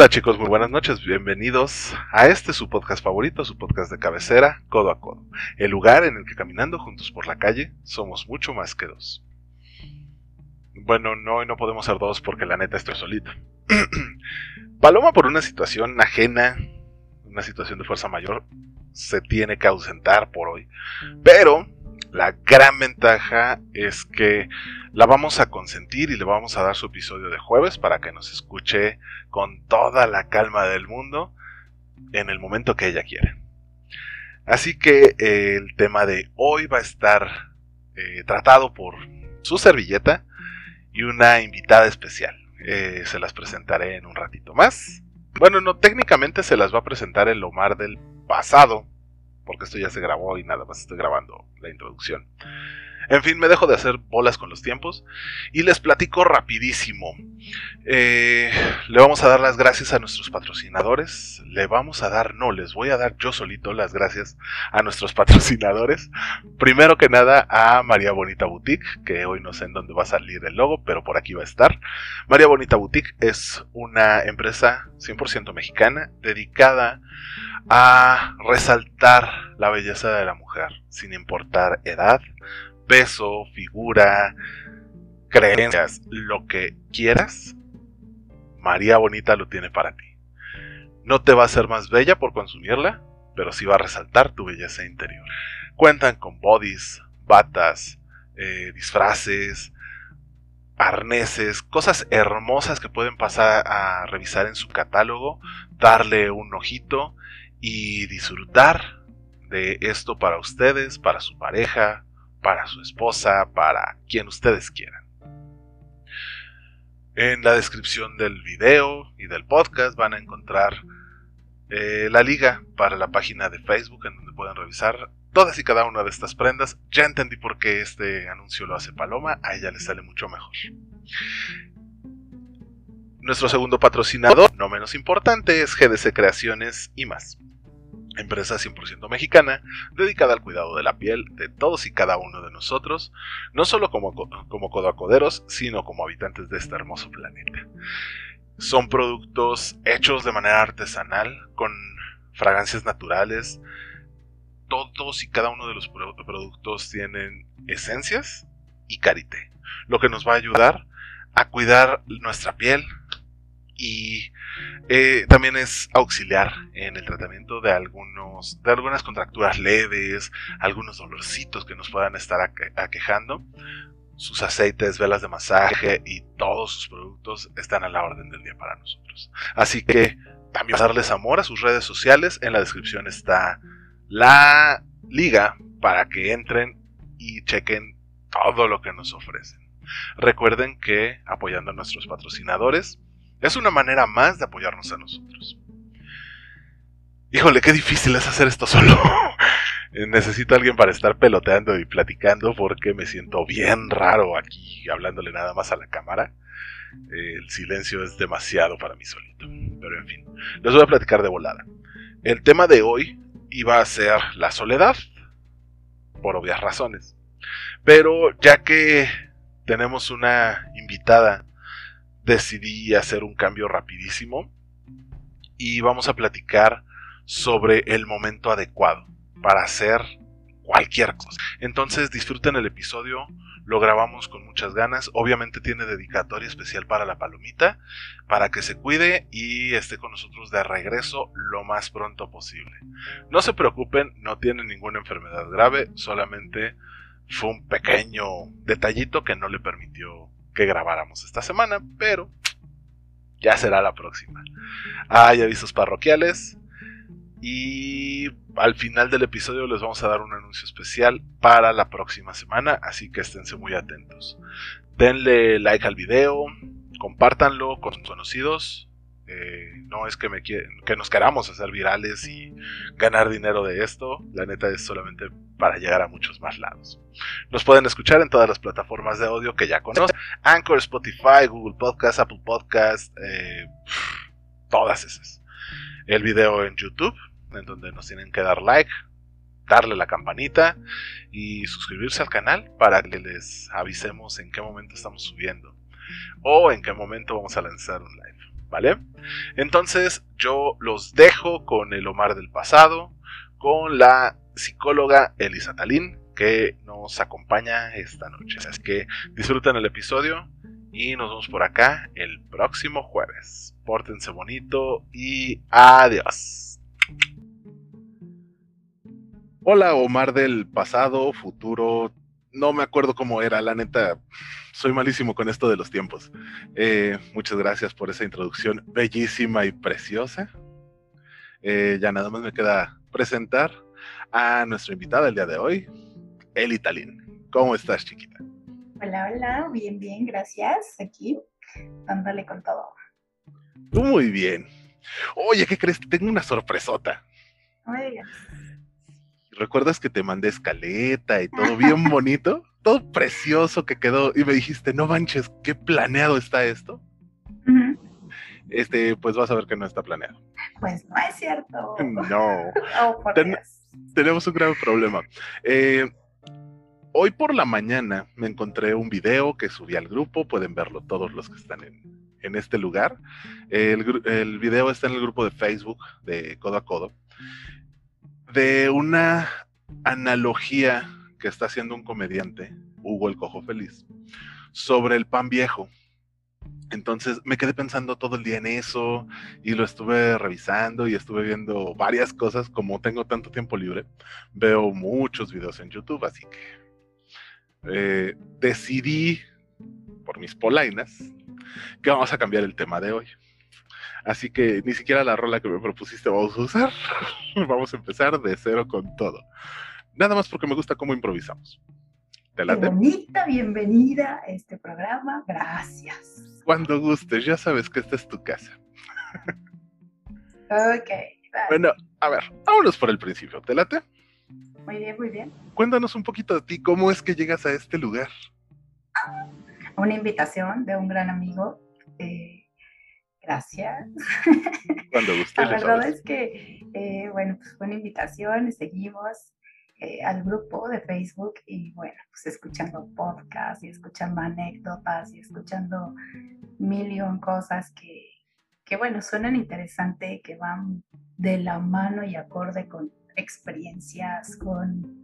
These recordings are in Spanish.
Hola chicos, muy buenas noches, bienvenidos a este su podcast favorito, su podcast de cabecera, Codo a Codo, el lugar en el que caminando juntos por la calle somos mucho más que dos. Bueno, no, no podemos ser dos porque la neta estoy solito. Paloma por una situación ajena, una situación de fuerza mayor, se tiene que ausentar por hoy, pero la gran ventaja es que la vamos a consentir y le vamos a dar su episodio de jueves para que nos escuche con toda la calma del mundo en el momento que ella quiera. Así que eh, el tema de hoy va a estar eh, tratado por su servilleta y una invitada especial. Eh, se las presentaré en un ratito más. Bueno, no, técnicamente se las va a presentar el Omar del pasado, porque esto ya se grabó y nada más estoy grabando la introducción. En fin, me dejo de hacer bolas con los tiempos y les platico rapidísimo. Eh, le vamos a dar las gracias a nuestros patrocinadores. Le vamos a dar, no, les voy a dar yo solito las gracias a nuestros patrocinadores. Primero que nada a María Bonita Boutique, que hoy no sé en dónde va a salir el logo, pero por aquí va a estar. María Bonita Boutique es una empresa 100% mexicana dedicada a resaltar la belleza de la mujer, sin importar edad, peso, figura, creencias, lo que quieras, María Bonita lo tiene para ti. No te va a hacer más bella por consumirla, pero sí va a resaltar tu belleza interior. Cuentan con bodies, batas, eh, disfraces, arneses, cosas hermosas que pueden pasar a revisar en su catálogo, darle un ojito y disfrutar de esto para ustedes, para su pareja, para su esposa, para quien ustedes quieran. En la descripción del video y del podcast van a encontrar eh, la liga para la página de Facebook en donde pueden revisar todas y cada una de estas prendas. Ya entendí por qué este anuncio lo hace Paloma, a ella le sale mucho mejor. Nuestro segundo patrocinador, no menos importante, es GDC Creaciones y más empresa 100% mexicana dedicada al cuidado de la piel de todos y cada uno de nosotros, no solo como, como codoacoderos, sino como habitantes de este hermoso planeta. Son productos hechos de manera artesanal, con fragancias naturales. Todos y cada uno de los productos tienen esencias y karité, lo que nos va a ayudar a cuidar nuestra piel y eh, también es auxiliar en el tratamiento de algunos de algunas contracturas leves, algunos dolorcitos que nos puedan estar aquejando. Sus aceites, velas de masaje y todos sus productos están a la orden del día para nosotros. Así que también darles amor a sus redes sociales. En la descripción está la liga para que entren y chequen todo lo que nos ofrecen. Recuerden que apoyando a nuestros patrocinadores, es una manera más de apoyarnos a nosotros. Híjole, qué difícil es hacer esto solo. Necesito a alguien para estar peloteando y platicando porque me siento bien raro aquí hablándole nada más a la cámara. El silencio es demasiado para mí solito. Pero en fin, les voy a platicar de volada. El tema de hoy iba a ser la soledad, por obvias razones. Pero ya que tenemos una invitada decidí hacer un cambio rapidísimo y vamos a platicar sobre el momento adecuado para hacer cualquier cosa. Entonces disfruten el episodio, lo grabamos con muchas ganas, obviamente tiene dedicatoria especial para la palomita, para que se cuide y esté con nosotros de regreso lo más pronto posible. No se preocupen, no tiene ninguna enfermedad grave, solamente fue un pequeño detallito que no le permitió que grabáramos esta semana, pero ya será la próxima. Hay avisos parroquiales y al final del episodio les vamos a dar un anuncio especial para la próxima semana, así que esténse muy atentos. Denle like al video, compártanlo con sus conocidos, eh, no es que, nos queramos hacer virales y ganar dinero de esto, la neta es solamente para llegar a muchos más lados. Nos pueden escuchar en todas las plataformas de audio que ya conocen, Anchor, Spotify, Google Podcast, Apple Podcast, eh, todas esas. El video en YouTube, en donde nos tienen que dar like, darle la campanita y suscribirse al canal para que les avisemos en qué momento estamos subiendo o en qué momento vamos a lanzar un live. ¿Vale? Entonces yo los dejo con el Omar del pasado, con la psicóloga Elisa Talín, que nos acompaña esta noche. Así que disfruten el episodio y nos vemos por acá el próximo jueves. Pórtense bonito y adiós. Hola Omar del pasado, futuro, no me acuerdo cómo era, la neta, soy malísimo con esto de los tiempos. Eh, muchas gracias por esa introducción bellísima y preciosa. Eh, ya nada más me queda presentar a nuestra invitada el día de hoy, Eli Talín. ¿Cómo estás, chiquita? Hola, hola, bien, bien, gracias. Aquí, dándole con todo. Tú muy bien. Oye, ¿qué crees? Tengo una sorpresota. ¿Recuerdas que te mandé escaleta y todo bien bonito? todo precioso que quedó. Y me dijiste, no manches, qué planeado está esto. Este, pues vas a ver que no está planeado. Pues no es cierto. No. Oh, por Dios. Tenemos un grave problema. Eh, hoy por la mañana me encontré un video que subí al grupo, pueden verlo todos los que están en, en este lugar. El, el, video está en el grupo de Facebook de Codo a Codo de una analogía que está haciendo un comediante, Hugo el Cojo Feliz, sobre el pan viejo. Entonces me quedé pensando todo el día en eso y lo estuve revisando y estuve viendo varias cosas. Como tengo tanto tiempo libre, veo muchos videos en YouTube, así que eh, decidí, por mis polainas, que vamos a cambiar el tema de hoy. Así que ni siquiera la rola que me propusiste vamos a usar. vamos a empezar de cero con todo. Nada más porque me gusta cómo improvisamos. Qué bonita bienvenida a este programa. Gracias. Cuando gustes, ya sabes que esta es tu casa. ok. Bueno, a ver, vámonos por el principio. ¿Te late? Muy bien, muy bien. Cuéntanos un poquito de ti, ¿cómo es que llegas a este lugar? Una invitación de un gran amigo. Eh, Gracias. Cuando guste. La verdad es que, eh, bueno, pues fue una invitación, seguimos eh, al grupo de Facebook y bueno, pues escuchando podcasts y escuchando anécdotas y escuchando millón cosas que, que, bueno, suenan interesante, que van de la mano y acorde con experiencias, con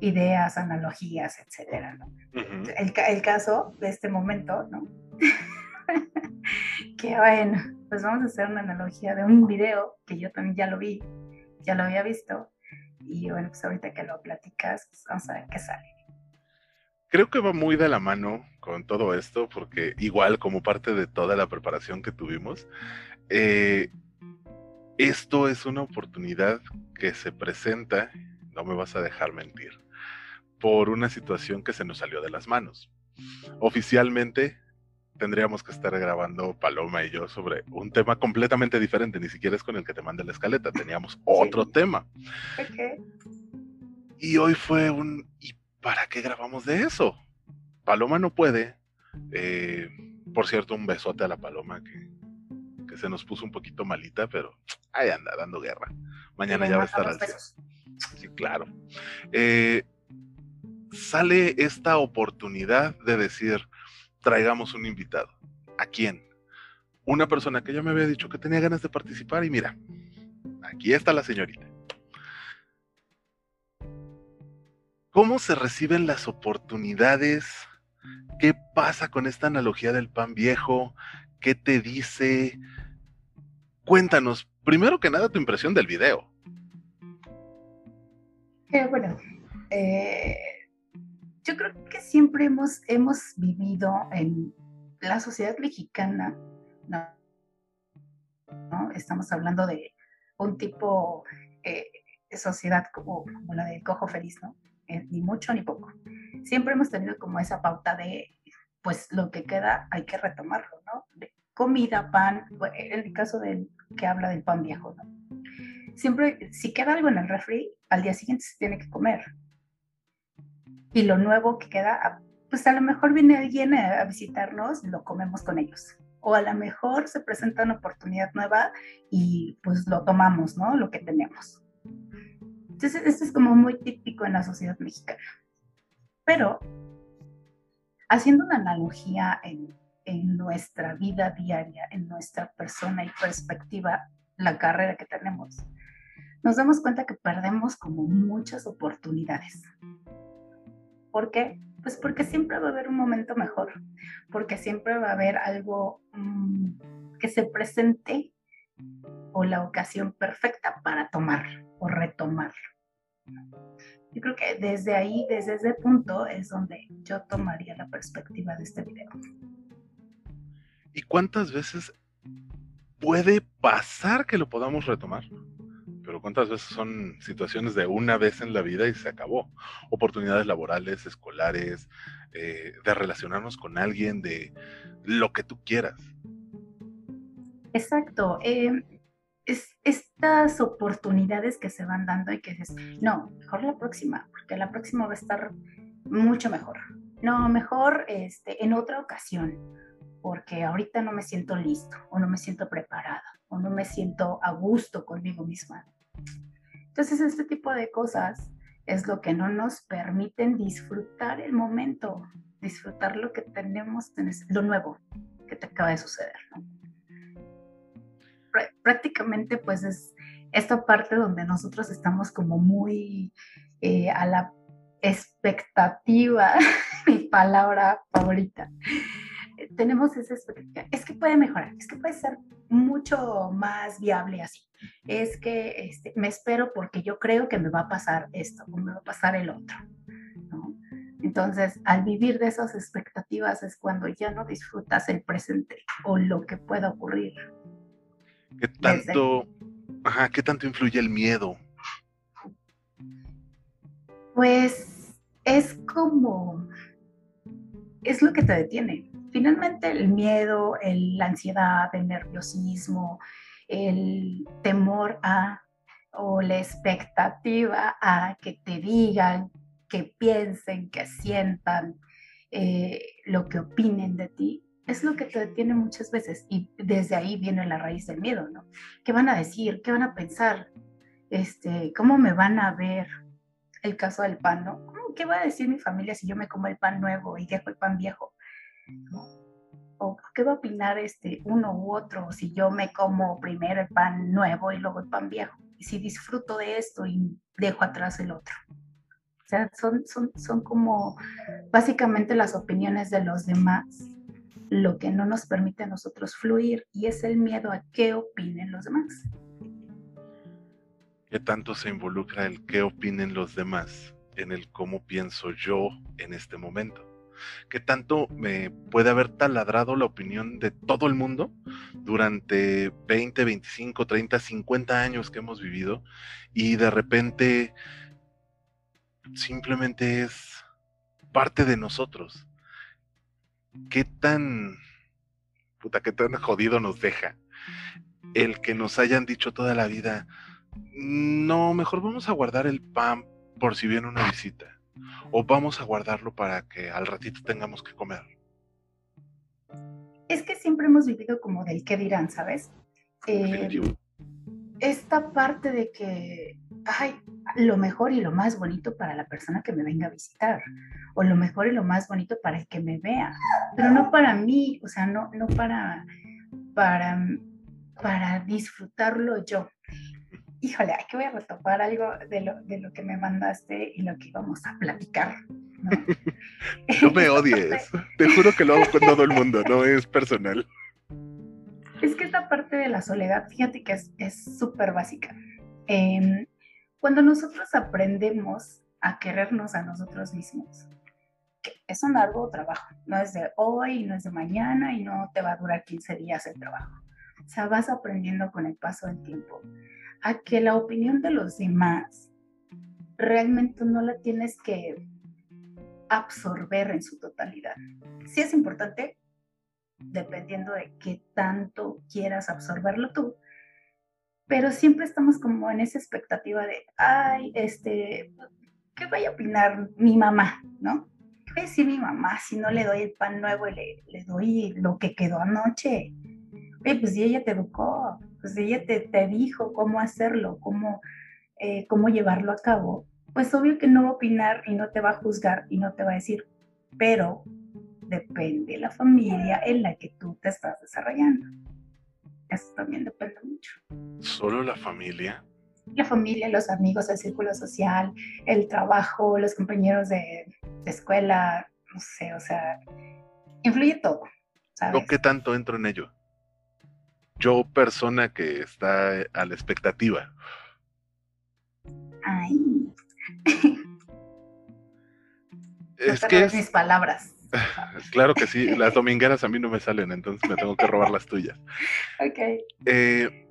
ideas, analogías, etcétera, ¿no? el, el caso de este momento, ¿no? que bueno, pues vamos a hacer una analogía de un video que yo también ya lo vi, ya lo había visto, y bueno, pues ahorita que lo platicas, pues vamos a ver qué sale. Creo que va muy de la mano con todo esto, porque igual como parte de toda la preparación que tuvimos, eh, esto es una oportunidad que se presenta, no me vas a dejar mentir, por una situación que se nos salió de las manos. Oficialmente tendríamos que estar grabando Paloma y yo sobre un tema completamente diferente, ni siquiera es con el que te mandé la escaleta, teníamos otro tema. Y hoy fue un, ¿y para qué grabamos de eso? Paloma no puede. Eh, por cierto, un besote a la Paloma que, que, se nos puso un poquito malita, pero ahí anda, dando guerra. Mañana ya va a estar al Sí, claro. Eh, sale esta oportunidad de decir, traigamos un invitado. ¿A quién? Una persona que ya me había dicho que tenía ganas de participar y mira, aquí está la señorita. ¿Cómo se reciben las oportunidades? ¿Qué pasa con esta analogía del pan viejo? ¿Qué te dice? Cuéntanos, primero que nada, tu impresión del video. Eh, bueno, eh, yo creo que siempre hemos, hemos vivido en la sociedad mexicana, ¿no? Estamos hablando de un tipo eh, de sociedad como, la del cojo feliz, ¿no? Eh, ni mucho ni poco. Siempre hemos tenido como esa pauta de, pues lo que queda hay que retomarlo, ¿no? Comida, pan, en el caso del que habla del pan viejo, ¿no? Siempre, si queda algo en el refri, al día siguiente se tiene que comer, y lo nuevo que queda, ah, pues a lo mejor viene alguien a, visitarnos, lo comemos con ellos. O a lo mejor se presenta una oportunidad nueva y pues lo tomamos, ¿no? Lo que tenemos. Entonces, esto es como muy típico en la sociedad mexicana. Pero, haciendo una analogía en, en nuestra vida diaria, en nuestra persona y perspectiva, la carrera que tenemos, nos damos cuenta que perdemos como muchas oportunidades. ¿Por qué? Pues porque siempre va a haber un momento mejor, porque siempre va a haber algo mm, que se presente o la ocasión perfecta para tomar o retomar. Yo creo que desde ahí, desde ese punto, es donde yo tomaría la perspectiva de este video. ¿Y cuántas veces puede pasar que lo podamos retomar? Pero cuántas veces son situaciones de una vez en la vida y se acabó. Oportunidades laborales, escolares, eh, de relacionarnos con alguien, de lo que tú quieras. Exacto. Eh, es, estas oportunidades que se van dando y que dices, no, mejor la próxima, porque la próxima va a estar mucho mejor. No, mejor este, en otra ocasión, porque ahorita no me siento listo, o no me siento preparada, o no me siento a gusto conmigo misma. Entonces, este tipo de cosas es lo que no nos permiten disfrutar el momento, disfrutar lo que tenemos, lo nuevo que te acaba de suceder, prácticamente pues es esta parte donde nosotros estamos como muy eh, a la expectativa, mi palabra favorita. Tenemos esa expectativa. Es que puede mejorar, es que puede ser mucho más viable así. Es que este, me espero porque yo creo que me va a pasar esto o me va a pasar el otro. Entonces, al vivir de esas expectativas es cuando ya no disfrutas el presente o lo que pueda ocurrir. ¿Qué tanto, ajá, ¿qué tanto influye el miedo? Pues es como, es lo que te detiene. Finalmente el miedo, la ansiedad, el nerviosismo, el temor a o la expectativa a que te digan, que piensen, que sientan, eh, lo que opinen de ti, es lo que te detiene muchas veces y desde ahí viene la raíz del miedo, ¿no? ¿Qué van a decir? ¿Qué van a pensar? Este, ¿Cómo me van a ver? El caso del pan, ¿no? ¿Qué va a decir mi familia si yo me como el pan nuevo y dejo el pan viejo? ¿O qué va a opinar este uno u otro si yo me como primero el pan nuevo y luego el pan viejo? Y si disfruto de esto y dejo atrás el otro. O sea, son, son, son como básicamente las opiniones de los demás lo que no nos permite a nosotros fluir y es el miedo a qué opinen los demás. ¿Qué tanto se involucra el qué opinen los demás en el cómo pienso yo en este momento? ¿Qué tanto me puede haber taladrado la opinión de todo el mundo durante 20, 25, 30, 50 años que hemos vivido y de repente simplemente es parte de nosotros? qué tan, puta, qué tan jodido nos deja el que nos hayan dicho toda la vida, no, mejor vamos a guardar el pan por si viene una visita, o vamos a guardarlo para que al ratito tengamos que comer. Es que siempre hemos vivido como del qué dirán, ¿sabes? Eh, esta parte de que, ay, lo mejor y lo más bonito para la persona que me venga a visitar, o lo mejor y lo más bonito para el que me vea, pero no para mí, o sea, no, no para, para, para disfrutarlo yo. Híjole, aquí voy a retopar algo de lo, de lo que me mandaste y lo que íbamos a platicar. No, no me odies, te juro que lo hago con todo el mundo, no es personal. Es que esta parte de la soledad, fíjate que es súper básica. Eh, cuando nosotros aprendemos a querernos a nosotros mismos, es un largo trabajo, no es de hoy, no es de mañana y no te va a durar 15 días el trabajo. O sea, vas aprendiendo con el paso del tiempo a que la opinión de los demás realmente no la tienes que absorber en su totalidad. Sí es importante, dependiendo de qué tanto quieras absorberlo tú, pero siempre estamos como en esa expectativa de, ay, este, ¿qué vaya a opinar mi mamá? ¿No? ¿Qué va a decir mi mamá si no le doy el pan nuevo y le, le doy lo que quedó anoche? Oye, pues si ella te educó, pues ella te, te dijo cómo hacerlo, cómo, eh, cómo llevarlo a cabo, pues obvio que no va a opinar y no te va a juzgar y no te va a decir, pero depende la familia en la que tú te estás desarrollando. Eso también depende mucho. ¿Solo la familia? La familia, los amigos, el círculo social, el trabajo, los compañeros de, escuela, no sé, o sea, influye todo. ¿O qué tanto entro en ello? Yo, persona que está a la expectativa. Ay. es que mis palabras. Claro que sí, las domingueras a mí no me salen, entonces me tengo que robar las tuyas. Ok. Eh,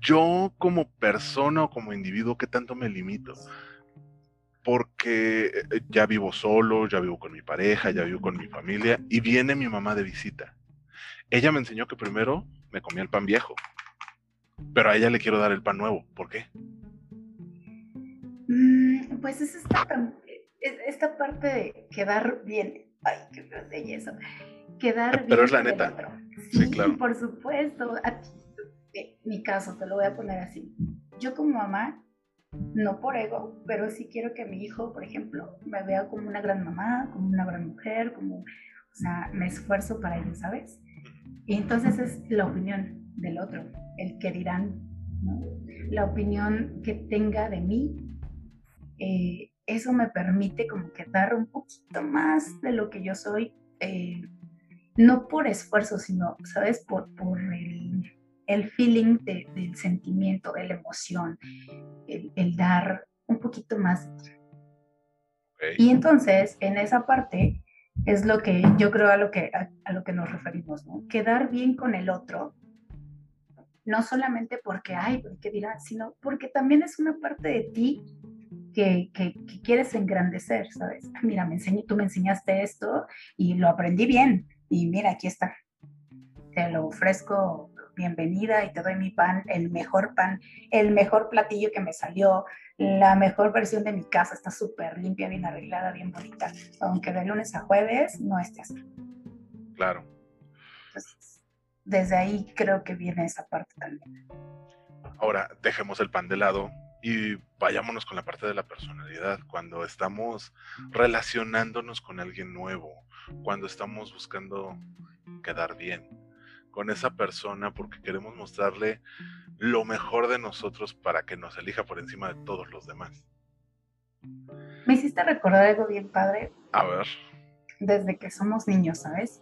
yo como persona o como individuo, ¿qué tanto me limito? Porque eh, ya vivo solo, ya vivo con mi pareja, ya vivo con mi familia y viene mi mamá de visita. Ella me enseñó que primero me comía el pan viejo, pero a ella le quiero dar el pan nuevo. ¿Por qué? Mm, pues es esta, esta parte de quedar bien Ay, qué belleza. Quedar Pero es la neta. Sí, claro. Por supuesto. mi caso, te lo voy a poner así. Yo como mamá, no por ego, pero sí quiero que mi hijo, por ejemplo, me vea como una gran mamá, como una gran mujer, como, o sea, me esfuerzo para ello, ¿sabes? Y entonces es la opinión del otro, el que dirán, ¿no? La opinión que tenga de mí eh, eso me permite como que dar un poquito más de lo que yo soy, eh, no por esfuerzo, sino, ¿sabes? Por, por el, el feeling del sentimiento, de la emoción, el, dar un poquito más. Y entonces, en esa parte, es lo que yo creo a lo que, a, lo que nos referimos, ¿no? Quedar bien con el otro, no solamente porque, ay, ¿qué dirán? Sino porque también es una parte de ti que, quieres engrandecer, ¿sabes? Mira, me enseñé, tú me enseñaste esto y lo aprendí bien y mira, aquí está. Te lo ofrezco, bienvenida y te doy mi pan, el mejor pan, el mejor platillo que me salió, la mejor versión de mi casa, está súper limpia, bien arreglada, bien bonita, aunque de lunes a jueves no esté así. Claro. Entonces, desde ahí creo que viene esa parte también. Ahora, dejemos el pan de lado y vayámonos con la parte de la personalidad, cuando estamos relacionándonos con alguien nuevo, cuando estamos buscando quedar bien con esa persona porque queremos mostrarle lo mejor de nosotros para que nos elija por encima de todos los demás. Me hiciste recordar algo bien padre. A ver. Desde que somos niños, ¿sabes?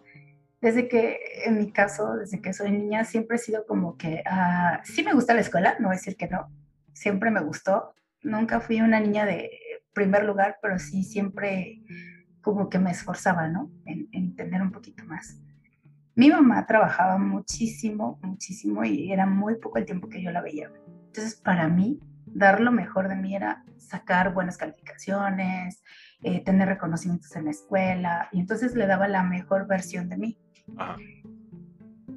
Desde que, en mi caso, desde que soy niña, siempre he sido como que, uh, sí me gusta la escuela, no voy a decir que no, siempre me gustó. Nunca fui una niña de primer lugar, pero sí siempre como que me esforzaba, ¿no? En, entender un poquito más. Mi mamá trabajaba muchísimo, muchísimo y era muy poco el tiempo que yo la veía. Entonces, para mí, dar lo mejor de mí era sacar buenas calificaciones, eh, tener reconocimientos en la escuela, y entonces le daba la mejor versión de mí.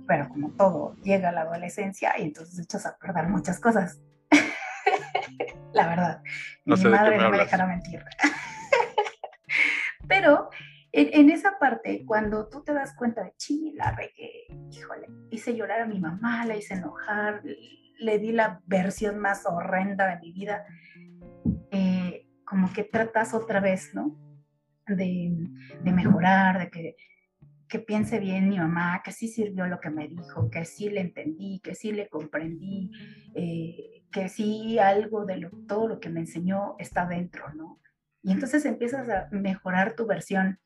Pero como todo, llega la adolescencia y entonces echas a perder muchas cosas la verdad. No Mi madre no me dejará mentir. Pero en, esa parte, cuando tú te das cuenta de, chi, la regué, híjole, hice llorar a mi mamá, la hice enojar, le di la versión más horrenda de mi vida, eh, como que tratas otra vez, ¿no? De, de mejorar, de que que piense bien mi mamá, que sí sirvió lo que me dijo, que sí le entendí, que sí le comprendí, eh, que sí algo de todo lo que me enseñó está dentro, ¿no? Y entonces empiezas a mejorar tu versión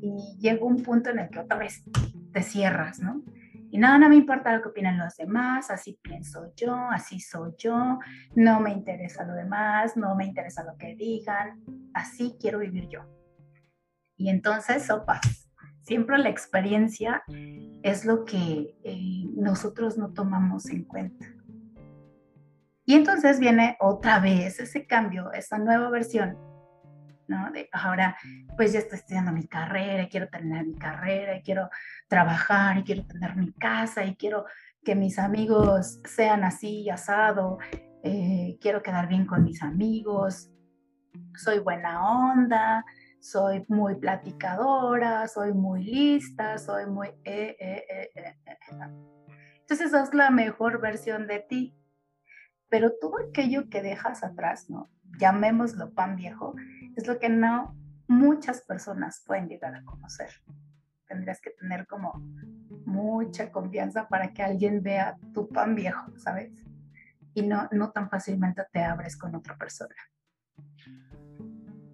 y llega un punto en el que otra vez te cierras, ¿no? Y nada, no me importa lo que opinan los demás, así pienso yo, así soy yo, no me interesa lo demás, no me interesa lo que digan, así quiero vivir yo. Y entonces, sopas, Siempre la experiencia es lo que eh, nosotros no tomamos en cuenta. Y entonces viene otra vez ese cambio, esa nueva versión, ¿no? De ahora, pues ya estoy estudiando mi carrera, y quiero terminar mi carrera, y quiero trabajar, y quiero tener mi casa, y quiero que mis amigos sean así, asado, eh, quiero quedar bien con mis amigos, soy buena onda, soy muy platicadora, soy muy lista, soy muy... Eh, eh, eh, Entonces esa es la mejor versión de ti. Pero todo aquello que dejas atrás, ¿no? Llamémoslo pan viejo, es lo que no, muchas personas pueden llegar a conocer. Tendrías que tener como mucha confianza para que alguien vea tu pan viejo, ¿sabes? Y no, no tan fácilmente te abres con otra persona.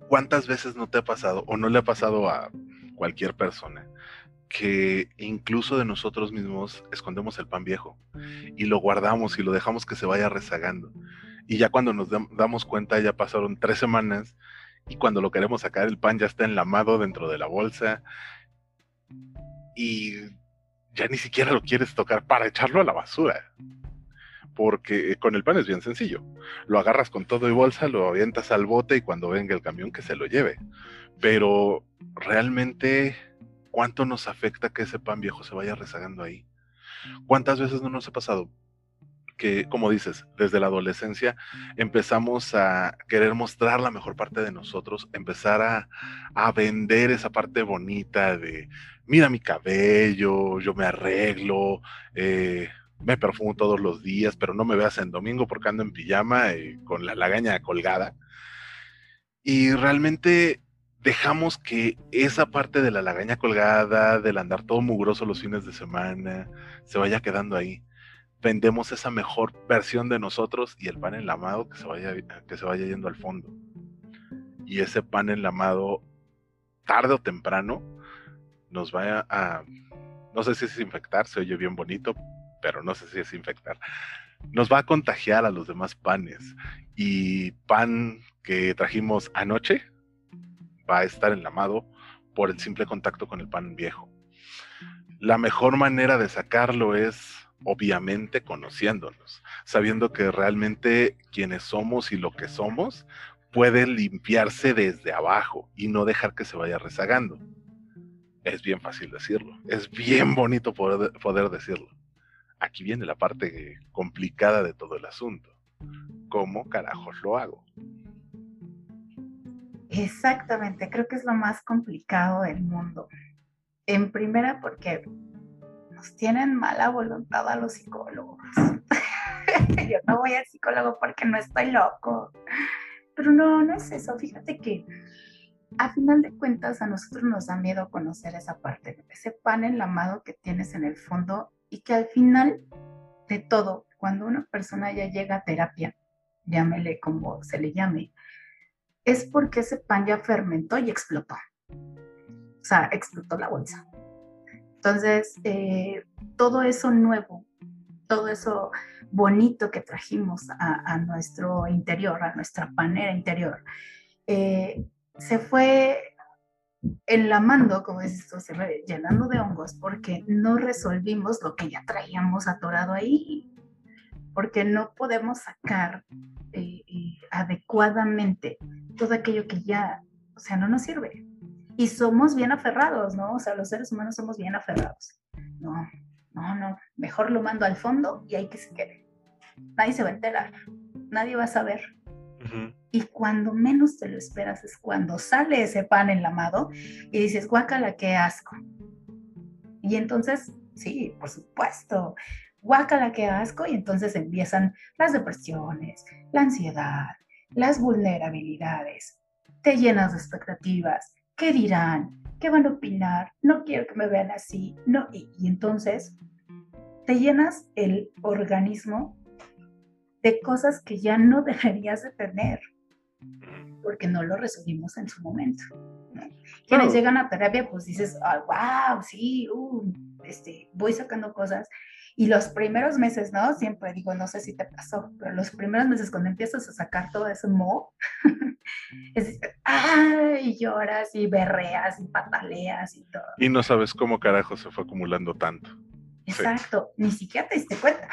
¿Cuántas veces no te ha pasado o no le ha pasado a cualquier persona que incluso de nosotros mismos escondemos el pan viejo y lo guardamos y lo dejamos que se vaya rezagando? Y ya cuando nos damos cuenta ya pasaron tres semanas y cuando lo queremos sacar el pan ya está enlamado dentro de la bolsa y ya ni siquiera lo quieres tocar para echarlo a la basura. Porque con el pan es bien sencillo. Lo agarras con todo y bolsa, lo avientas al bote y cuando venga el camión que se lo lleve. Pero realmente, ¿cuánto nos afecta que ese pan viejo se vaya rezagando ahí? ¿Cuántas veces no nos ha pasado? Que, como dices, desde la adolescencia empezamos a querer mostrar la mejor parte de nosotros, empezar a, a vender esa parte bonita de, mira mi cabello, yo me arreglo, eh, me perfumo todos los días, pero no me veas en domingo porque ando en pijama y con la lagaña colgada. Y realmente dejamos que esa parte de la lagaña colgada, del andar todo mugroso los fines de semana, se vaya quedando ahí vendemos esa mejor versión de nosotros y el pan enlamado que se vaya, que se vaya yendo al fondo. Y ese pan enlamado, tarde o temprano, nos va a, no sé si es infectar, se oye bien bonito, pero no sé si es infectar. Nos va a contagiar a los demás panes. Y pan que trajimos anoche va a estar enlamado por el simple contacto con el pan viejo. La mejor manera de sacarlo es obviamente conociéndonos, sabiendo que realmente quienes somos y lo que somos puede limpiarse desde abajo y no dejar que se vaya rezagando. Es bien fácil decirlo, es bien bonito poder, poder decirlo. Aquí viene la parte complicada de todo el asunto. ¿Cómo carajos lo hago? Exactamente, creo que es lo más complicado del mundo. En primera, porque nos tienen mala voluntad a los psicólogos. Yo no voy al psicólogo porque no estoy loco. Pero no, no es eso. Fíjate que a final de cuentas a nosotros nos da miedo conocer esa parte, ese pan enlamado que tienes en el fondo y que al final de todo, cuando una persona ya llega a terapia, llámele como se le llame, es porque ese pan ya fermentó y explotó. O sea, explotó la bolsa. Entonces, eh, todo eso nuevo, todo eso bonito que trajimos a, nuestro interior, a nuestra panera interior, eh, se fue enlamando, como dices tú, se fue llenando de hongos porque no resolvimos lo que ya traíamos atorado ahí, porque no podemos sacar eh, adecuadamente todo aquello que ya, o sea, no nos sirve y somos bien aferrados, ¿no? O sea, los seres humanos somos bien aferrados. No, no, no, mejor lo mando al fondo y ahí que se quede. Nadie se va a enterar, nadie va a saber. Y cuando menos te lo esperas es cuando sale ese pan enlamado y dices, guácala, qué asco. Y entonces, sí, por supuesto, guácala, qué asco. Y entonces empiezan las depresiones, la ansiedad, las vulnerabilidades. Te llenas de expectativas, ¿qué dirán? ¿Qué van a opinar? No quiero que me vean así. No, y, entonces te llenas el organismo de cosas que ya no deberías de tener porque no lo resolvimos en su momento. Quienes llegan a terapia, pues dices, wow, sí, uh, este, voy sacando cosas y los primeros meses, ¿no? Siempre digo, no sé si te pasó, pero los primeros meses cuando empiezas a sacar todo ese mo, es ¡ay! lloras y berreas y pataleas y todo. Y no sabes cómo carajo se fue acumulando tanto. Exacto, ni siquiera te diste cuenta.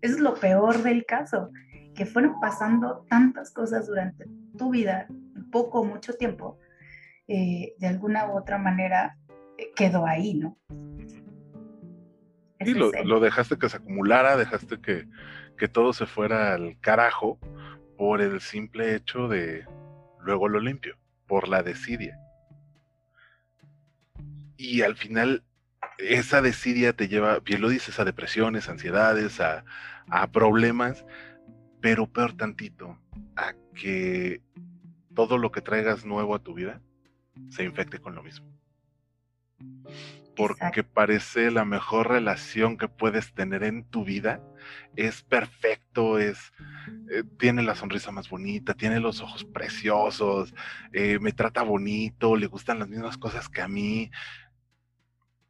Eso es lo peor del caso, que fueron pasando tantas cosas durante tu vida, poco o mucho tiempo, eh, de alguna u otra manera eh, quedó ahí, ¿no? Y lo, lo, dejaste que se acumulara, dejaste que, todo se fuera al carajo por el simple hecho de luego lo limpio, por la desidia. Y al final esa desidia te lleva, bien lo dices, a depresiones, ansiedades, a, a problemas, pero peor tantito, a que todo lo que traigas nuevo a tu vida se infecte con lo mismo. Porque parece la mejor relación que puedes tener en tu vida. Es perfecto, es eh, tiene la sonrisa más bonita, tiene los ojos preciosos, eh, me trata bonito, le gustan las mismas cosas que a mí.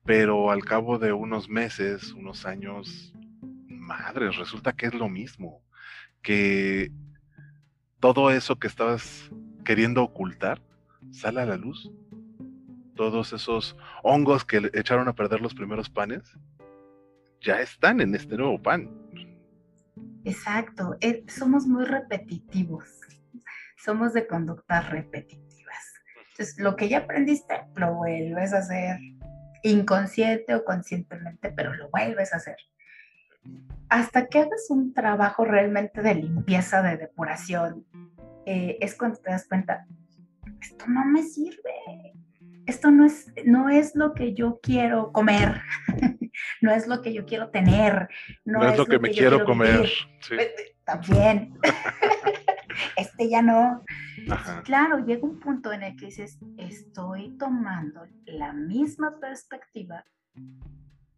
Pero al cabo de unos meses, unos años, madres, resulta que es lo mismo. Que todo eso que estabas queriendo ocultar sale a la luz. Todos esos hongos que echaron a perder los primeros panes ya están en este nuevo pan. Exacto, eh, somos muy repetitivos, somos de conductas repetitivas. Entonces, lo que ya aprendiste, lo vuelves a hacer, inconsciente o conscientemente, pero lo vuelves a hacer. Hasta que hagas un trabajo realmente de limpieza, de depuración, eh, es cuando te das cuenta, esto no me sirve, esto no es, no es lo que yo quiero comer, no es lo que yo quiero tener, no, es, lo que, me quiero, comer. Pues, también, este ya no. Claro, llega un punto en el que dices, estoy tomando la misma perspectiva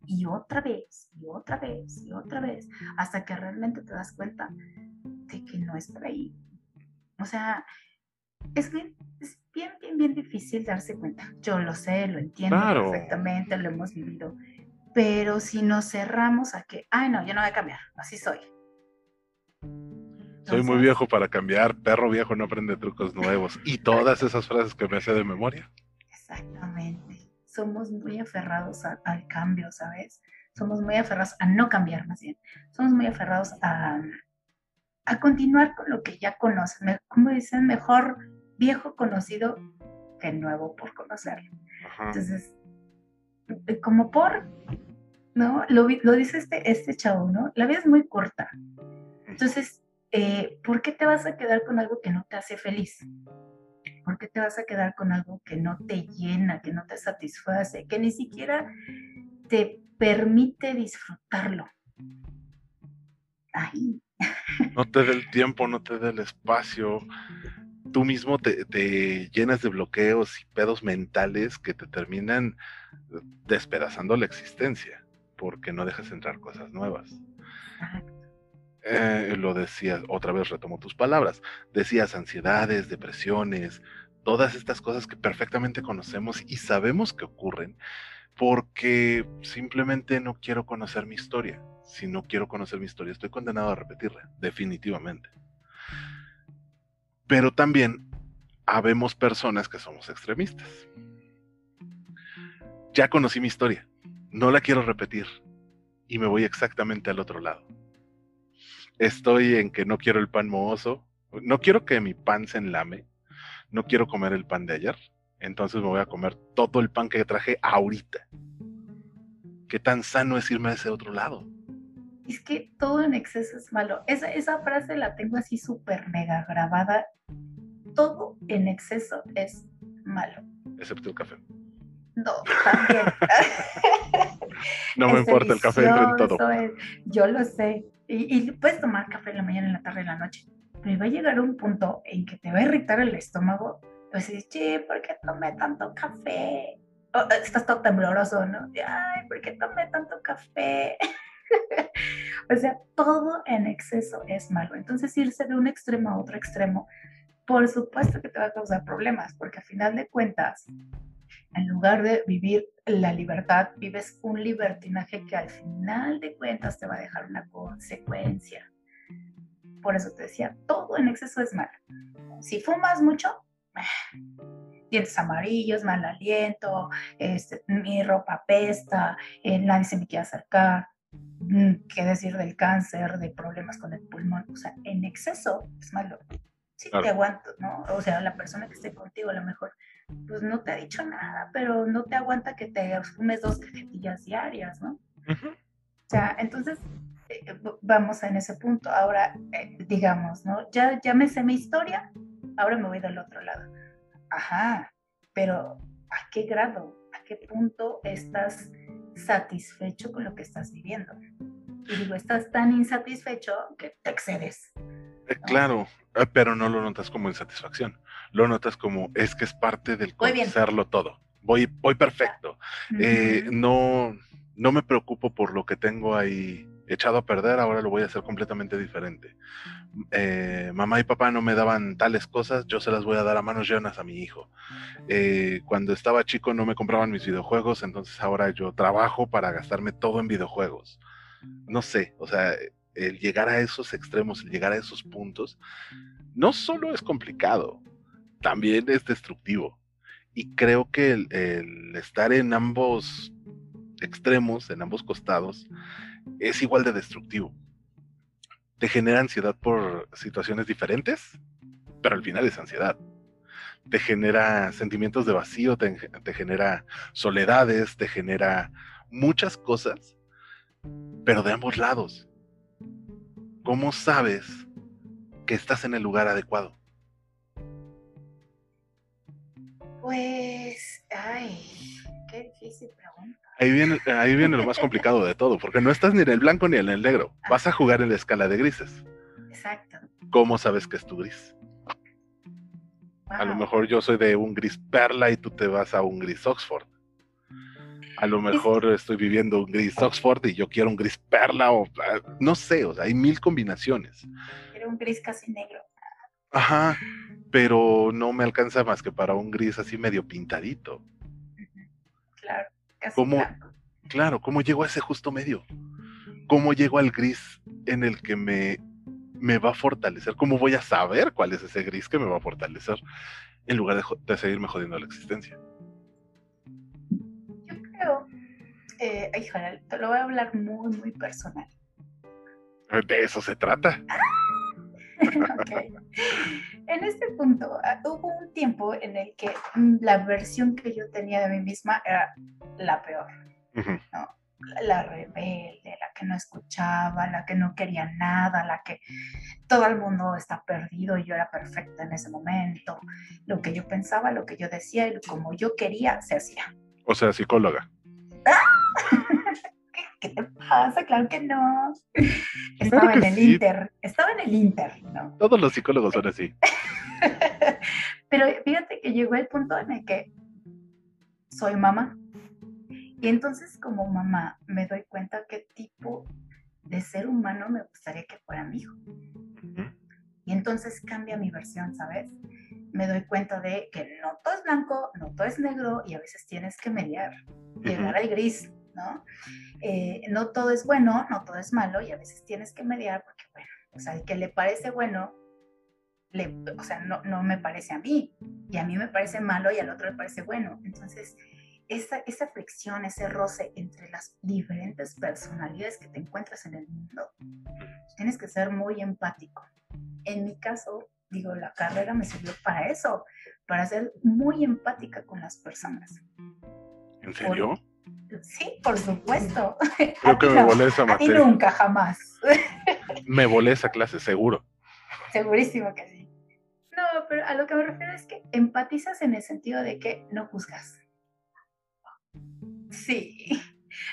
y otra vez, y otra vez, y otra vez, hasta que realmente te das cuenta de que no es por ahí. O sea, es bien, es bien, bien, bien difícil darse cuenta. Yo lo sé, lo entiendo perfectamente, lo hemos vivido. Pero si nos cerramos a que, ay, no, yo no voy a cambiar, así soy. soy muy viejo para cambiar, perro viejo no aprende trucos nuevos. Y todas esas frases que me hace de memoria. Exactamente. Somos muy aferrados al cambio, ¿sabes? Somos muy aferrados a no cambiar, más bien. Somos muy aferrados a, a continuar con lo que ya conocen. Como dicen, mejor viejo conocido que nuevo por conocerlo. Entonces, eh, como por, ¿no? Lo, lo, dice este, este chavo, ¿no? La vida es muy corta. Entonces, eh, ¿por qué te vas a quedar con algo que no te hace feliz? ¿Por qué te vas a quedar con algo que no te llena, que no te satisface, que ni siquiera te permite disfrutarlo? Ahí. No te dé el tiempo, no te dé el espacio. Tú mismo te, te, llenas de bloqueos y pedos mentales que te terminan despedazando la existencia, porque no dejas entrar cosas nuevas. Eh, lo decías, otra vez retomo tus palabras, decías ansiedades, depresiones, todas estas cosas que perfectamente conocemos y sabemos que ocurren, porque simplemente no quiero conocer mi historia. Si no quiero conocer mi historia, estoy condenado a repetirla, definitivamente. Pero también habemos personas que somos extremistas. Ya conocí mi historia, no la quiero repetir y me voy exactamente al otro lado. Estoy en que no quiero el pan mohoso, no quiero que mi pan se enlame, no quiero comer el pan de ayer, entonces me voy a comer todo el pan que traje ahorita. ¿Qué tan sano es irme a ese otro lado? Es que todo en exceso es malo. Esa, esa frase la tengo así súper mega grabada. Todo en exceso es malo. Excepto el café. No, también. no me importa, el café entra en todo. yo lo sé. Y, y, puedes tomar café en la mañana, en la tarde, en la noche. Pero va a llegar un punto en que te va a irritar el estómago pues dices, che, ¿por qué tomé tanto café? estás todo tembloroso, ¿no? Ay, ¿por qué tomé tanto café? o sea, todo en exceso es malo. Entonces, irse de un extremo a otro extremo, por supuesto que te va a causar problemas, porque a final de cuentas, en lugar de vivir la libertad, vives un libertinaje que al final de cuentas te va a dejar una consecuencia. Por eso te decía, todo en exceso es malo. Si fumas mucho, dientes amarillos, mal aliento, este, mi ropa pesta, eh, nadie se me quiere acercar, qué decir del cáncer, de problemas con el pulmón, o sea, en exceso es malo. Sí te aguanto, ¿no? O sea, la persona que esté contigo a lo mejor, pues no te ha dicho nada, pero no te aguanta que te fumes dos cajetillas diarias, ¿no? O sea, entonces, eh, vamos en ese punto. Ahora, eh, digamos, ¿no? Ya, ya me sé mi historia, ahora me voy del otro lado. Ajá, pero ¿a qué grado? ¿A qué punto estás satisfecho con lo que estás viviendo? Y digo, estás tan insatisfecho que te excedes. Eh, claro, eh, pero no lo notas como insatisfacción, lo notas como es que es parte del conocerlo todo. Voy, voy perfecto. Eh, no, no me preocupo por lo que tengo ahí echado a perder, ahora lo voy a hacer completamente diferente. mamá y papá no me daban tales cosas, yo se las voy a dar a manos llenas a mi hijo. cuando estaba chico no me compraban mis videojuegos, entonces ahora yo trabajo para gastarme todo en videojuegos. No sé, o sea, el llegar a esos extremos, el llegar a esos puntos, no solo es complicado, también es destructivo. Y creo que el, estar en ambos extremos, en ambos costados, es igual de destructivo. Te genera ansiedad por situaciones diferentes, pero al final es ansiedad. Te genera sentimientos de vacío, te, genera soledades, te genera muchas cosas, pero de ambos lados. ¿cómo sabes que estás en el lugar adecuado? Pues, ay, qué difícil. Ahí viene, ahí viene lo más complicado de todo, porque no estás ni en el blanco ni en el negro. Ah. Vas a jugar en la escala de grises. Exacto. ¿Cómo sabes que es tu gris? A lo mejor yo soy de un gris perla y tú te vas a un gris Oxford a lo mejor estoy viviendo un gris Oxford y yo quiero un gris perla o ah, no sé, o sea, hay mil combinaciones. Quiero un gris casi negro. Ajá, pero no me alcanza más que para un gris así medio pintadito. Casi ¿Cómo, Claro, ¿cómo llego a ese justo medio? ¿Cómo llego al gris en el que me, me va a fortalecer? ¿Cómo voy a saber cuál es ese gris que me va a fortalecer en lugar de, de seguirme jodiendo la existencia? eh, te lo voy a hablar muy, muy personal. De eso se trata. En este punto, ah, hubo un tiempo en el que la versión que yo tenía de mí misma era la peor. La rebelde, la que no escuchaba, la que no quería nada, la que todo el mundo está perdido y yo era perfecta en ese momento. Lo que yo pensaba, lo que yo decía y como yo quería, se hacía. O sea, psicóloga. ¿Qué te pasa? Claro que no. Estaba en el Inter, estaba en el Inter, ¿no? Todos los psicólogos son así. Pero fíjate que llegó el punto en el que soy mamá. Y entonces como mamá me doy cuenta qué tipo de ser humano me gustaría que fuera mi hijo. Y entonces cambia mi versión, ¿sabes? Me doy cuenta de que no todo es blanco, no todo es negro y a veces tienes que mediar, llegar al gris, ¿no? Eh, no todo es bueno, no todo es malo y a veces tienes que mediar porque, bueno, o sea, el que le parece bueno, o sea, no, no me parece a mí y a mí me parece malo y al otro le parece bueno. Entonces, esa, esa fricción, ese roce entre las diferentes personalidades que te encuentras en el mundo, tienes que ser muy empático. En mi caso, digo, la carrera me sirvió para eso, para ser muy empática con las personas. ¿En serio? Sí, por supuesto. Creo que me volé esa materia. nunca, jamás. me volé esa clase, seguro. Segurísimo que sí. No, pero a lo que me refiero es que empatizas en el sentido de que no juzgas. Sí,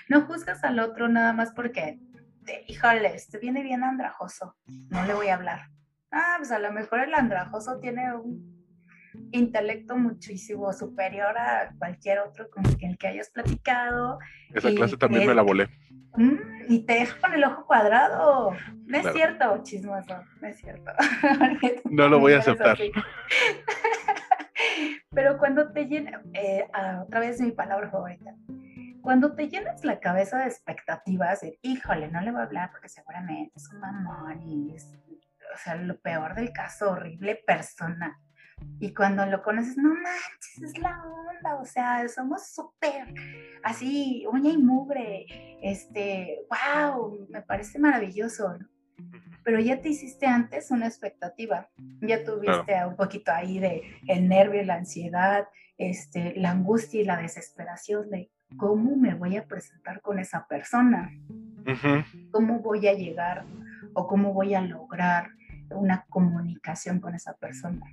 no juzgas al otro nada más porque, híjole, este viene bien andrajoso, no le voy a hablar. Ah, pues a lo mejor el andrajoso tiene un intelecto muchísimo superior a cualquier otro con el que hayas platicado. Esa clase también me la volé. Mm, y te deja con el ojo cuadrado. No es cierto, chismoso, no es cierto. no lo voy a aceptar. Pero cuando te llena, eh, otra vez mi palabra favorita, cuando te llenas la cabeza de expectativas, de, híjole, no le voy a hablar porque seguramente es un mamón y es, o sea, lo peor del caso, horrible persona y cuando lo conoces, no manches, es la onda, o sea, somos súper así, uña y mugre, este, wow, me parece maravilloso, Pero ya te hiciste antes una expectativa, ya tuviste un poquito ahí de el nervio, la ansiedad, este, la angustia y la desesperación de cómo me voy a presentar con esa persona, cómo voy a llegar o cómo voy a lograr una comunicación con esa persona.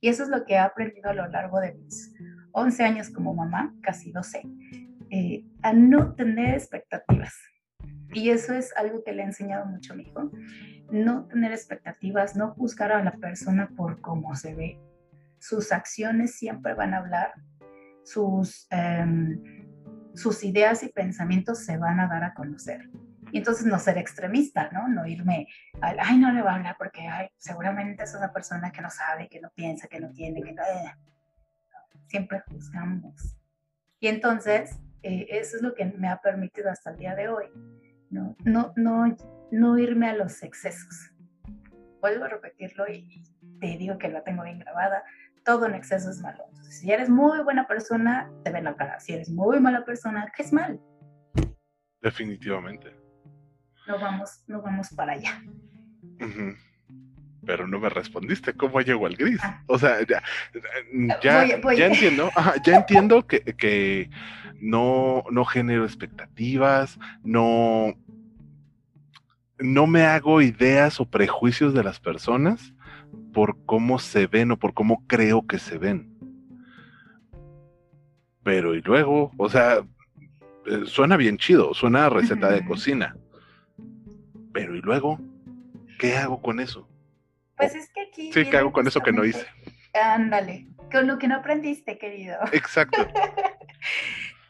Y eso es lo que he aprendido a lo largo de mis 11 años como mamá, casi 12, eh, a no tener expectativas. Y eso es algo que le he enseñado mucho a mi hijo. no tener expectativas, no juzgar a la persona por cómo se ve. Sus acciones siempre van a hablar, sus, em, sus ideas y pensamientos se van a dar a conocer. Y entonces no ser extremista, ¿no? No irme al, ay, no le va a hablar porque ay, seguramente es una persona que no sabe, que no piensa, que no tiene, que no... Eh". Siempre juzgamos. Y entonces, eh, eso es lo que me ha permitido hasta el día de hoy, ¿no? No, no, no irme a los excesos. Vuelvo a repetirlo y te digo que la tengo bien grabada. Todo en exceso es malo. Entonces, si eres muy buena persona, te ven la cara. Si eres muy mala persona, ¿qué es mal? Definitivamente. No vamos, no vamos para allá. Pero no me respondiste cómo llegó al gris. Ah. O sea, ya, ya, entiendo, ya entiendo que, que no, no genero expectativas, no, no me hago ideas o prejuicios de las personas por cómo se ven o por cómo creo que se ven. Pero y luego, o sea, eh, suena bien chido, suena a receta de cocina. Pero y luego, ¿qué hago con eso? Pues es que aquí. Sí, ¿qué hago con eso que no hice? Ándale, con lo que no aprendiste, querido. Exacto.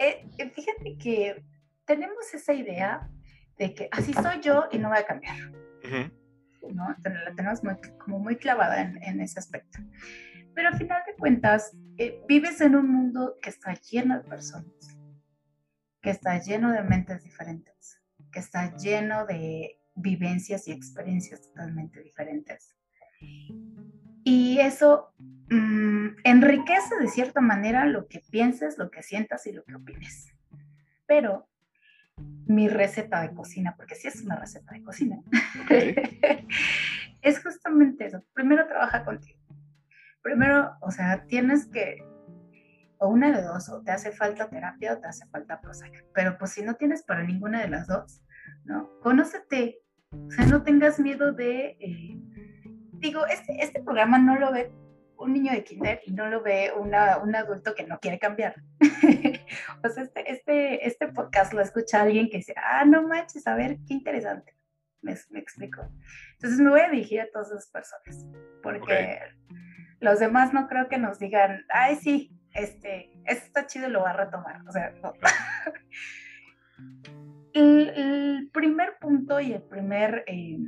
Eh, eh, fíjate que tenemos esa idea de que así soy yo y no voy a cambiar. ¿no? La tenemos como muy clavada en, ese aspecto. Pero al final de cuentas, eh, vives en un mundo que está lleno de personas, que está lleno de mentes diferentes, que está lleno de vivencias y experiencias totalmente diferentes. Y eso mm, enriquece de cierta manera lo que pienses, lo que sientas y lo que opines. Pero mi receta de cocina, porque sí es una receta de cocina, es justamente eso. Primero trabaja contigo. Primero, o sea, tienes que, o una de dos, o te hace falta terapia o te hace falta Prozac. Pero pues si no tienes para ninguna de las dos, ¿no? Conócete. O sea, no tengas miedo de... Eh, digo, este, este programa no lo ve un niño de kinder y no lo ve una, un adulto que no quiere cambiar. o sea, este, este, este podcast lo escucha alguien que dice, ah, no manches, a ver, qué interesante. Me, me explico. Entonces me voy a dirigir a todas esas personas, porque los demás no creo que nos digan, ay, sí, este, esto está chido y lo va a retomar. O sea, no. el, el, primer punto y el primer... Eh,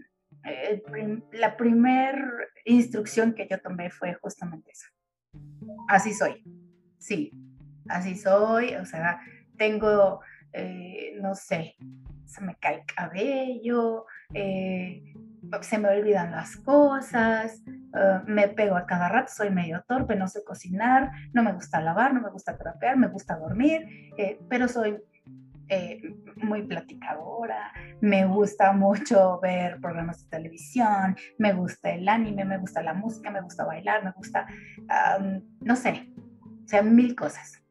la primera instrucción que yo tomé fue justamente esa. Así soy, sí, así soy, o sea, tengo, eh, no sé, se me cae el cabello, eh, se me olvidan las cosas, eh, me pego a cada rato, soy medio torpe, no sé cocinar, no me gusta lavar, no me gusta trapear, me gusta dormir, pero soy eh, muy platicadora, me gusta mucho ver programas de televisión, me gusta el anime, me gusta la música, me gusta bailar, me gusta, no sé, o sea, mil cosas.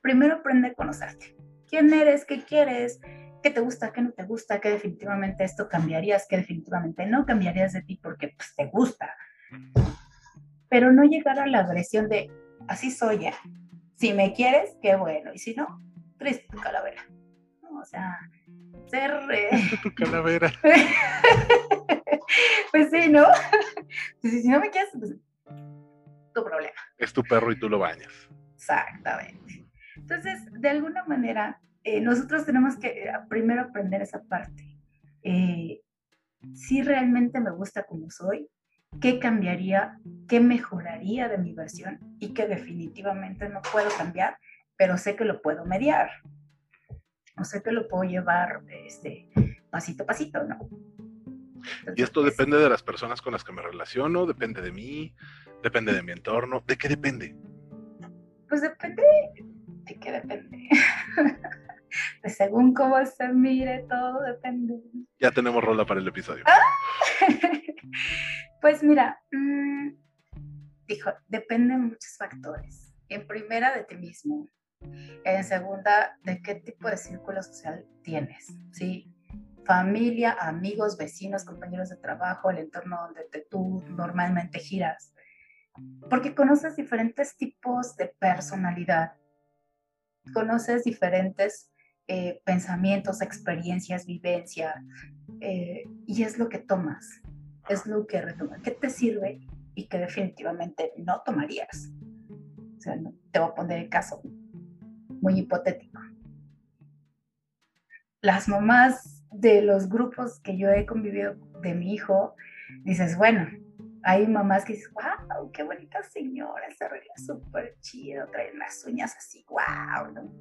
Primero aprende a conocerte. ¿Quién eres? ¿Qué quieres? ¿Qué te gusta? ¿Qué no te gusta? ¿Qué definitivamente esto cambiarías? ¿Qué definitivamente no cambiarías de ti porque pues, te gusta? Pero no llegar a la agresión de, así soy ya. Si me quieres, qué bueno. Y si no, triste tu calavera o sea, ser... Eh, tu calavera. pues sí, ¿no? Pues si no me quieres, pues tu problema. Es tu perro y tú lo bañas. Exactamente. Entonces, de alguna manera, eh, nosotros tenemos que eh, primero aprender esa parte. si realmente me gusta como soy, qué cambiaría, qué mejoraría de mi versión y que definitivamente no puedo cambiar, pero sé que lo puedo mediar no sé, te lo puedo llevar este, pasito a pasito, ¿no? y esto pues, depende de las personas con las que me relaciono, depende de mí, depende de mi entorno, ¿de qué depende? Pues depende, ¿de qué depende? de según cómo se mire, todo depende. Ya tenemos rola para el episodio. pues mira, mm, dijo, depende de muchos factores. En primera, de ti mismo. En segunda, de qué tipo de círculo social tienes, ¿sí? Familia, amigos, vecinos, compañeros de trabajo, el entorno donde tú normalmente giras. Porque conoces diferentes tipos de personalidad, conoces diferentes eh, pensamientos, experiencias, vivencias, eh, y es lo que tomas. es lo que retoma, qué te sirve y que definitivamente no tomarías. O sea, te voy a poner el caso muy hipotético. Las mamás de los grupos que yo he convivido de mi hijo, dices, bueno, hay mamás que dicen, wow, qué bonita señora, se arregla súper chido, trae las uñas así, wow, ¿no?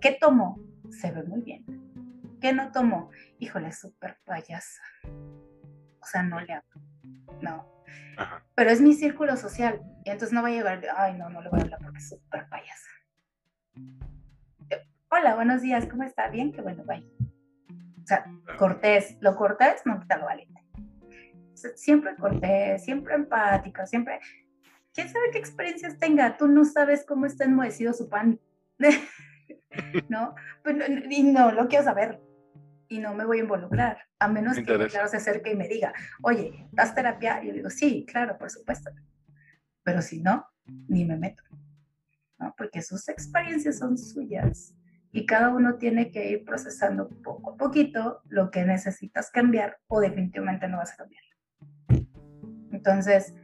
¿Qué tomó? Se ve muy bien. ¿Qué no tomó? Híjole, súper payasa. O sea, no le hago. No. Pero es mi círculo social. Y entonces no va a llegar, ay, no, no le voy a hablar porque es súper payasa. Hola, buenos días, ¿cómo está? Bien, qué bueno, bye. O sea, cortés. Lo cortés no quita lo valiente. siempre cortés, siempre empático, siempre. ¿Quién sabe qué experiencias tenga? Tú no sabes cómo está enmohecido su pan. ¿No? Pues, y no lo quiero saber y no me voy a involucrar, a menos que claro, se acerque y me diga, oye, ¿das terapia? Y yo digo, sí, claro, por supuesto. Pero si no, ni me meto, ¿no? Porque sus experiencias son suyas y cada uno tiene que ir procesando poco a poquito lo que necesitas cambiar o definitivamente no vas a cambiar. Entonces,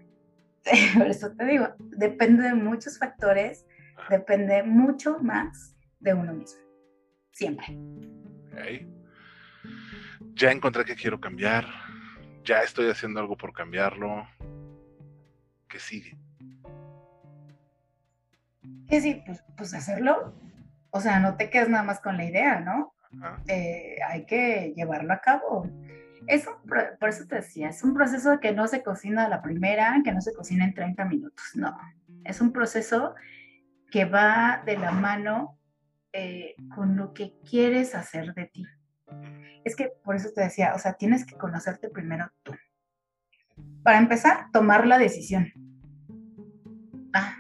por eso te digo, depende de muchos factores, depende mucho más de uno mismo, siempre ya encontré que quiero cambiar, ya estoy haciendo algo por cambiarlo. ¿Qué sigue? ¿Qué sí? Pues, pues, hacerlo. O sea, no te quedes nada más con la idea, ¿no? Eh, hay que llevarlo a cabo. Es por eso te decía, es un proceso que no se cocina a la primera, que no se cocina en 30 minutos, no. Es un proceso que va de la mano eh, con lo que quieres hacer de ti. Es que por eso te decía, o sea, tienes que conocerte primero tú. Para empezar, tomar la decisión. Ah,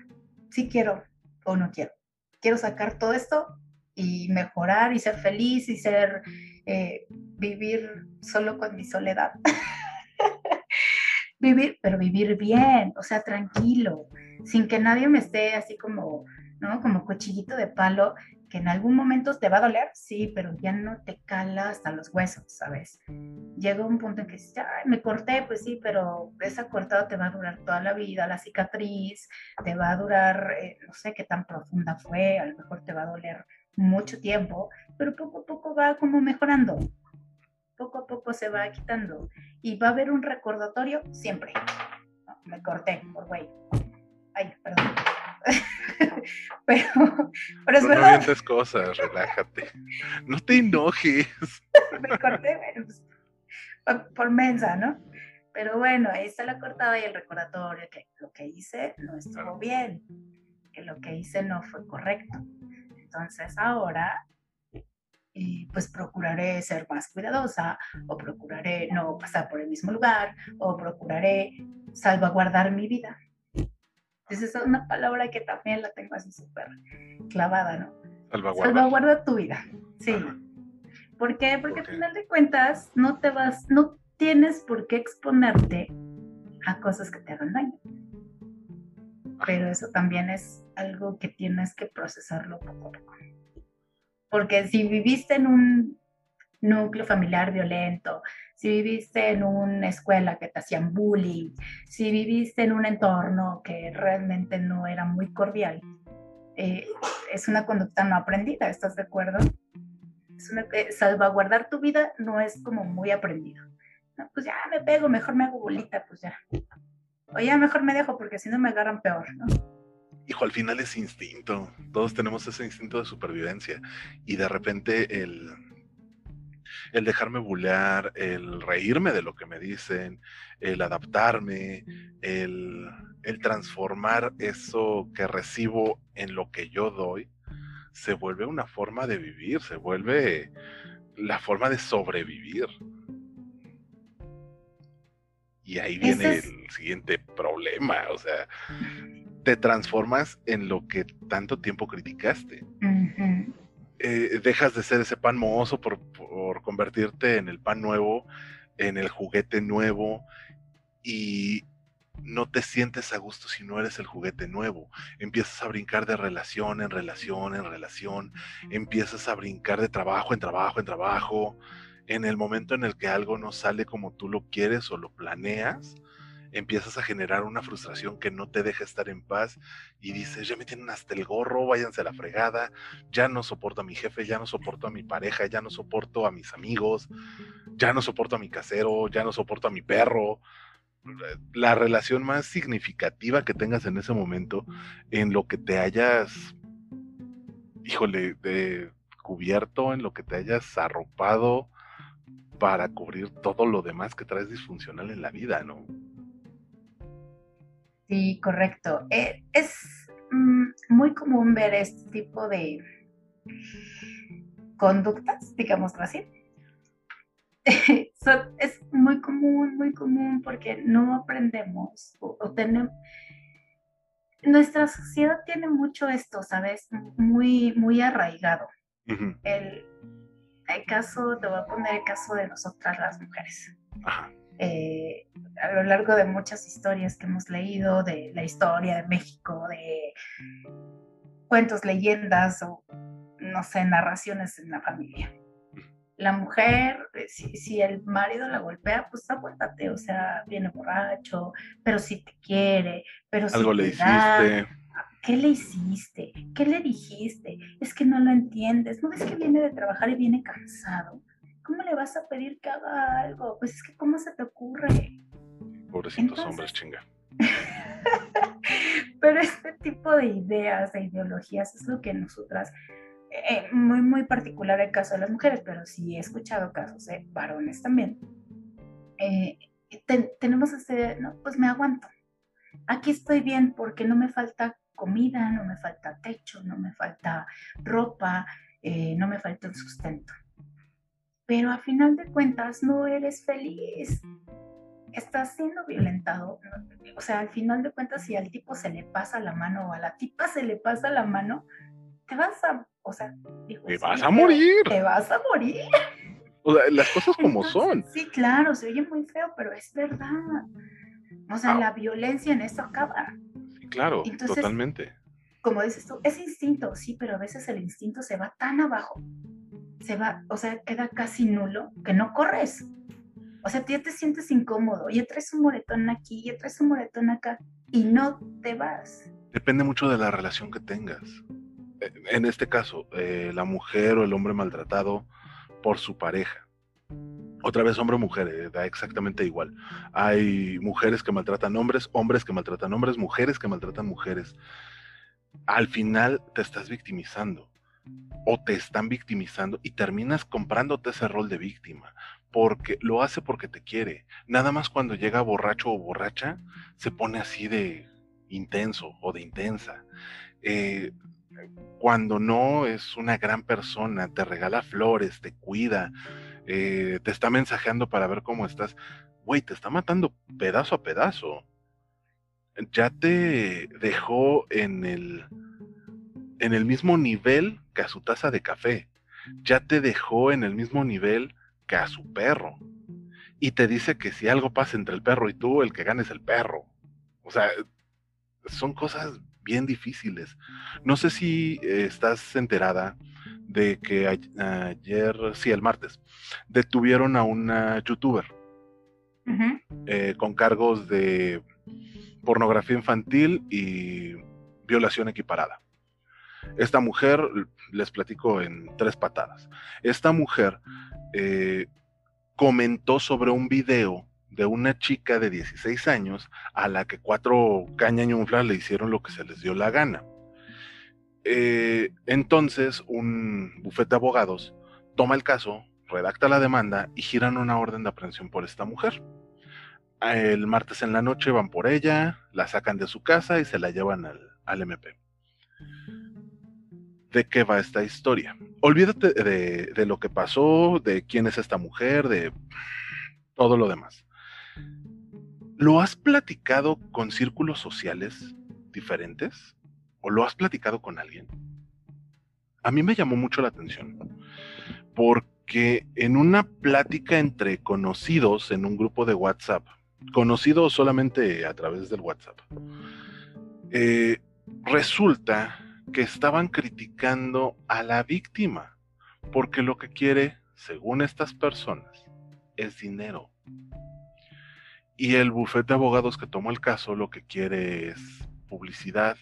sí quiero o no quiero. Quiero sacar todo esto y mejorar y ser feliz y ser, eh, vivir solo con mi soledad. vivir, pero vivir bien, o sea, tranquilo, sin que nadie me esté así como, ¿no? Como cuchillito de palo que en algún momento te va a doler, sí, pero ya no te cala hasta los huesos, ¿sabes? Llega un punto en que dices, ay, me corté, pues sí, pero esa cortada te va a durar toda la vida, la cicatriz, te va a durar, eh, no sé qué tan profunda fue, a lo mejor te va a doler mucho tiempo, pero poco a poco va como mejorando, poco a poco se va quitando y va a haber un recordatorio siempre. me corté, por güey. Ay, perdón. pero, pero es no, verdad. No cosas, relájate. No te enojes. Me corté, pues, por, mensa, ¿no? Pero bueno, ahí está la cortada y el recordatorio que lo que hice no estuvo bien, que lo que hice no fue correcto. Entonces ahora, eh, pues procuraré ser más cuidadosa o procuraré no pasar por el mismo lugar o procuraré salvaguardar mi vida. Esa es una palabra que también la tengo así súper clavada, ¿no? Salvaguarda. tu vida, sí. ¿Por qué? Porque al final de cuentas no te vas, no tienes por qué exponerte a cosas que te hagan daño. Pero eso también es algo que tienes que procesarlo poco a poco. Porque si viviste en un núcleo familiar violento, si viviste en una escuela que te hacían bullying, si viviste en un entorno que realmente no era muy cordial, eh, es una conducta no aprendida, ¿estás de acuerdo? Es eh, salvaguardar tu vida no es como muy aprendido. pues ya me pego, mejor me hago bolita, pues ya. O ya mejor me dejo porque si no me agarran peor, ¿no? Hijo, al final es instinto. Todos tenemos ese instinto de supervivencia. Y de repente el, el dejarme bulear, el reírme de lo que me dicen, el adaptarme, el, transformar eso que recibo en lo que yo doy, se vuelve una forma de vivir, se vuelve la forma de sobrevivir. Y ahí viene el siguiente problema, o sea, te transformas en lo que tanto tiempo criticaste. Eh, dejas de ser ese pan mohoso por, convertirte en el pan nuevo, en el juguete nuevo y no te sientes a gusto si no eres el juguete nuevo. Empiezas a brincar de relación en relación en relación, empiezas a brincar de trabajo en trabajo en trabajo, en el momento en el que algo no sale como tú lo quieres o lo planeas, empiezas a generar una frustración que no te deja estar en paz y dices, ya me tienen hasta el gorro, váyanse a la fregada, ya no soporto a mi jefe, ya no soporto a mi pareja, ya no soporto a mis amigos, ya no soporto a mi casero, ya no soporto a mi perro. La relación más significativa que tengas en ese momento, en lo que te hayas, híjole, de, cubierto, en lo que te hayas arropado para cubrir todo lo demás que traes disfuncional en la vida, ¿no? Sí, correcto. Eh, es mm, muy común ver este tipo de conductas, digámoslo así. es muy común, muy común porque no aprendemos o, tenemos... Nuestra sociedad tiene mucho esto, ¿sabes? Muy, muy arraigado. el, caso, te voy a poner el caso de nosotras las mujeres. Ajá. Eh, a lo largo de muchas historias que hemos leído, de la historia de México, de cuentos, leyendas o, no sé, narraciones en la familia. La mujer, eh, si, el marido la golpea, pues aguántate, o sea, viene borracho, pero si te quiere, pero si Algo le hiciste. ¿Qué le hiciste? ¿Qué le dijiste? Es que no lo entiendes. ¿No ves que viene de trabajar y viene cansado? ¿Cómo le vas a pedir que haga algo? Pues es que, ¿cómo se te ocurre? Pobrecitos hombres, chinga. Pero este tipo de ideas, de ideologías, es lo que nosotras, eh, muy, muy particular el caso de las mujeres, pero sí he escuchado casos de varones también. Eh, tenemos este, no, pues me aguanto. Aquí estoy bien porque no me falta comida, no me falta techo, no me falta ropa, eh, no me falta el sustento pero a final de cuentas no eres feliz. Estás siendo violentado. O sea, al final de cuentas, si al tipo se le pasa la mano o a la tipa se le pasa la mano, te vas a, o sea, te vas a morir. Te vas a morir. O sea, las cosas como son. Sí, claro, se oye muy feo, pero es verdad. O sea, ah. la violencia en esto acaba. Sí, claro, totalmente. Como dices tú, es instinto, sí, pero a veces el instinto se va tan abajo se va, o sea, queda casi nulo, que no corres. O sea, tú ya te sientes incómodo, ya traes un moretón aquí, ya traes un moretón acá, y no te vas. Depende mucho de la relación que tengas. Eh, en este caso, eh, la mujer o el hombre maltratado por su pareja. Otra vez hombre o mujer, eh, da exactamente igual. Hay mujeres que maltratan hombres, hombres que maltratan hombres, mujeres que maltratan mujeres. Al final te estás victimizando o te están victimizando y terminas comprándote ese rol de víctima, porque lo hace porque te quiere. Nada más cuando llega borracho o borracha, se pone así de intenso o de intensa. Eh, cuando no es una gran persona, te regala flores, te cuida, eh, te está mensajeando para ver cómo estás, güey, te está matando pedazo a pedazo. Ya te dejó en el en el mismo nivel que a su taza de café. Ya te dejó en el mismo nivel que a su perro. Y te dice que si algo pasa entre el perro y tú, el que gane es el perro. O sea, son cosas bien difíciles. No sé si estás enterada de que ayer, sí, el martes, detuvieron a una youtuber eh, con cargos de pornografía infantil y violación equiparada. Esta mujer, les platico en tres patadas, esta mujer eh, comentó sobre un video de una chica de 16 años a la que cuatro cañañunflas le hicieron lo que se les dio la gana. Eh, entonces, un bufete de abogados toma el caso, redacta la demanda y giran una orden de aprehensión por esta mujer. El martes en la noche van por ella, la sacan de su casa y se la llevan al, al MP de qué va esta historia. Olvídate de, lo que pasó, de quién es esta mujer, de todo lo demás. ¿Lo has platicado con círculos sociales diferentes? ¿O lo has platicado con alguien? A mí me llamó mucho la atención, porque en una plática entre conocidos en un grupo de WhatsApp, conocidos solamente a través del WhatsApp, eh, resulta que estaban criticando a la víctima, porque lo que quiere según estas personas, es dinero. Y el bufete de abogados que tomó el caso lo que quiere es publicidad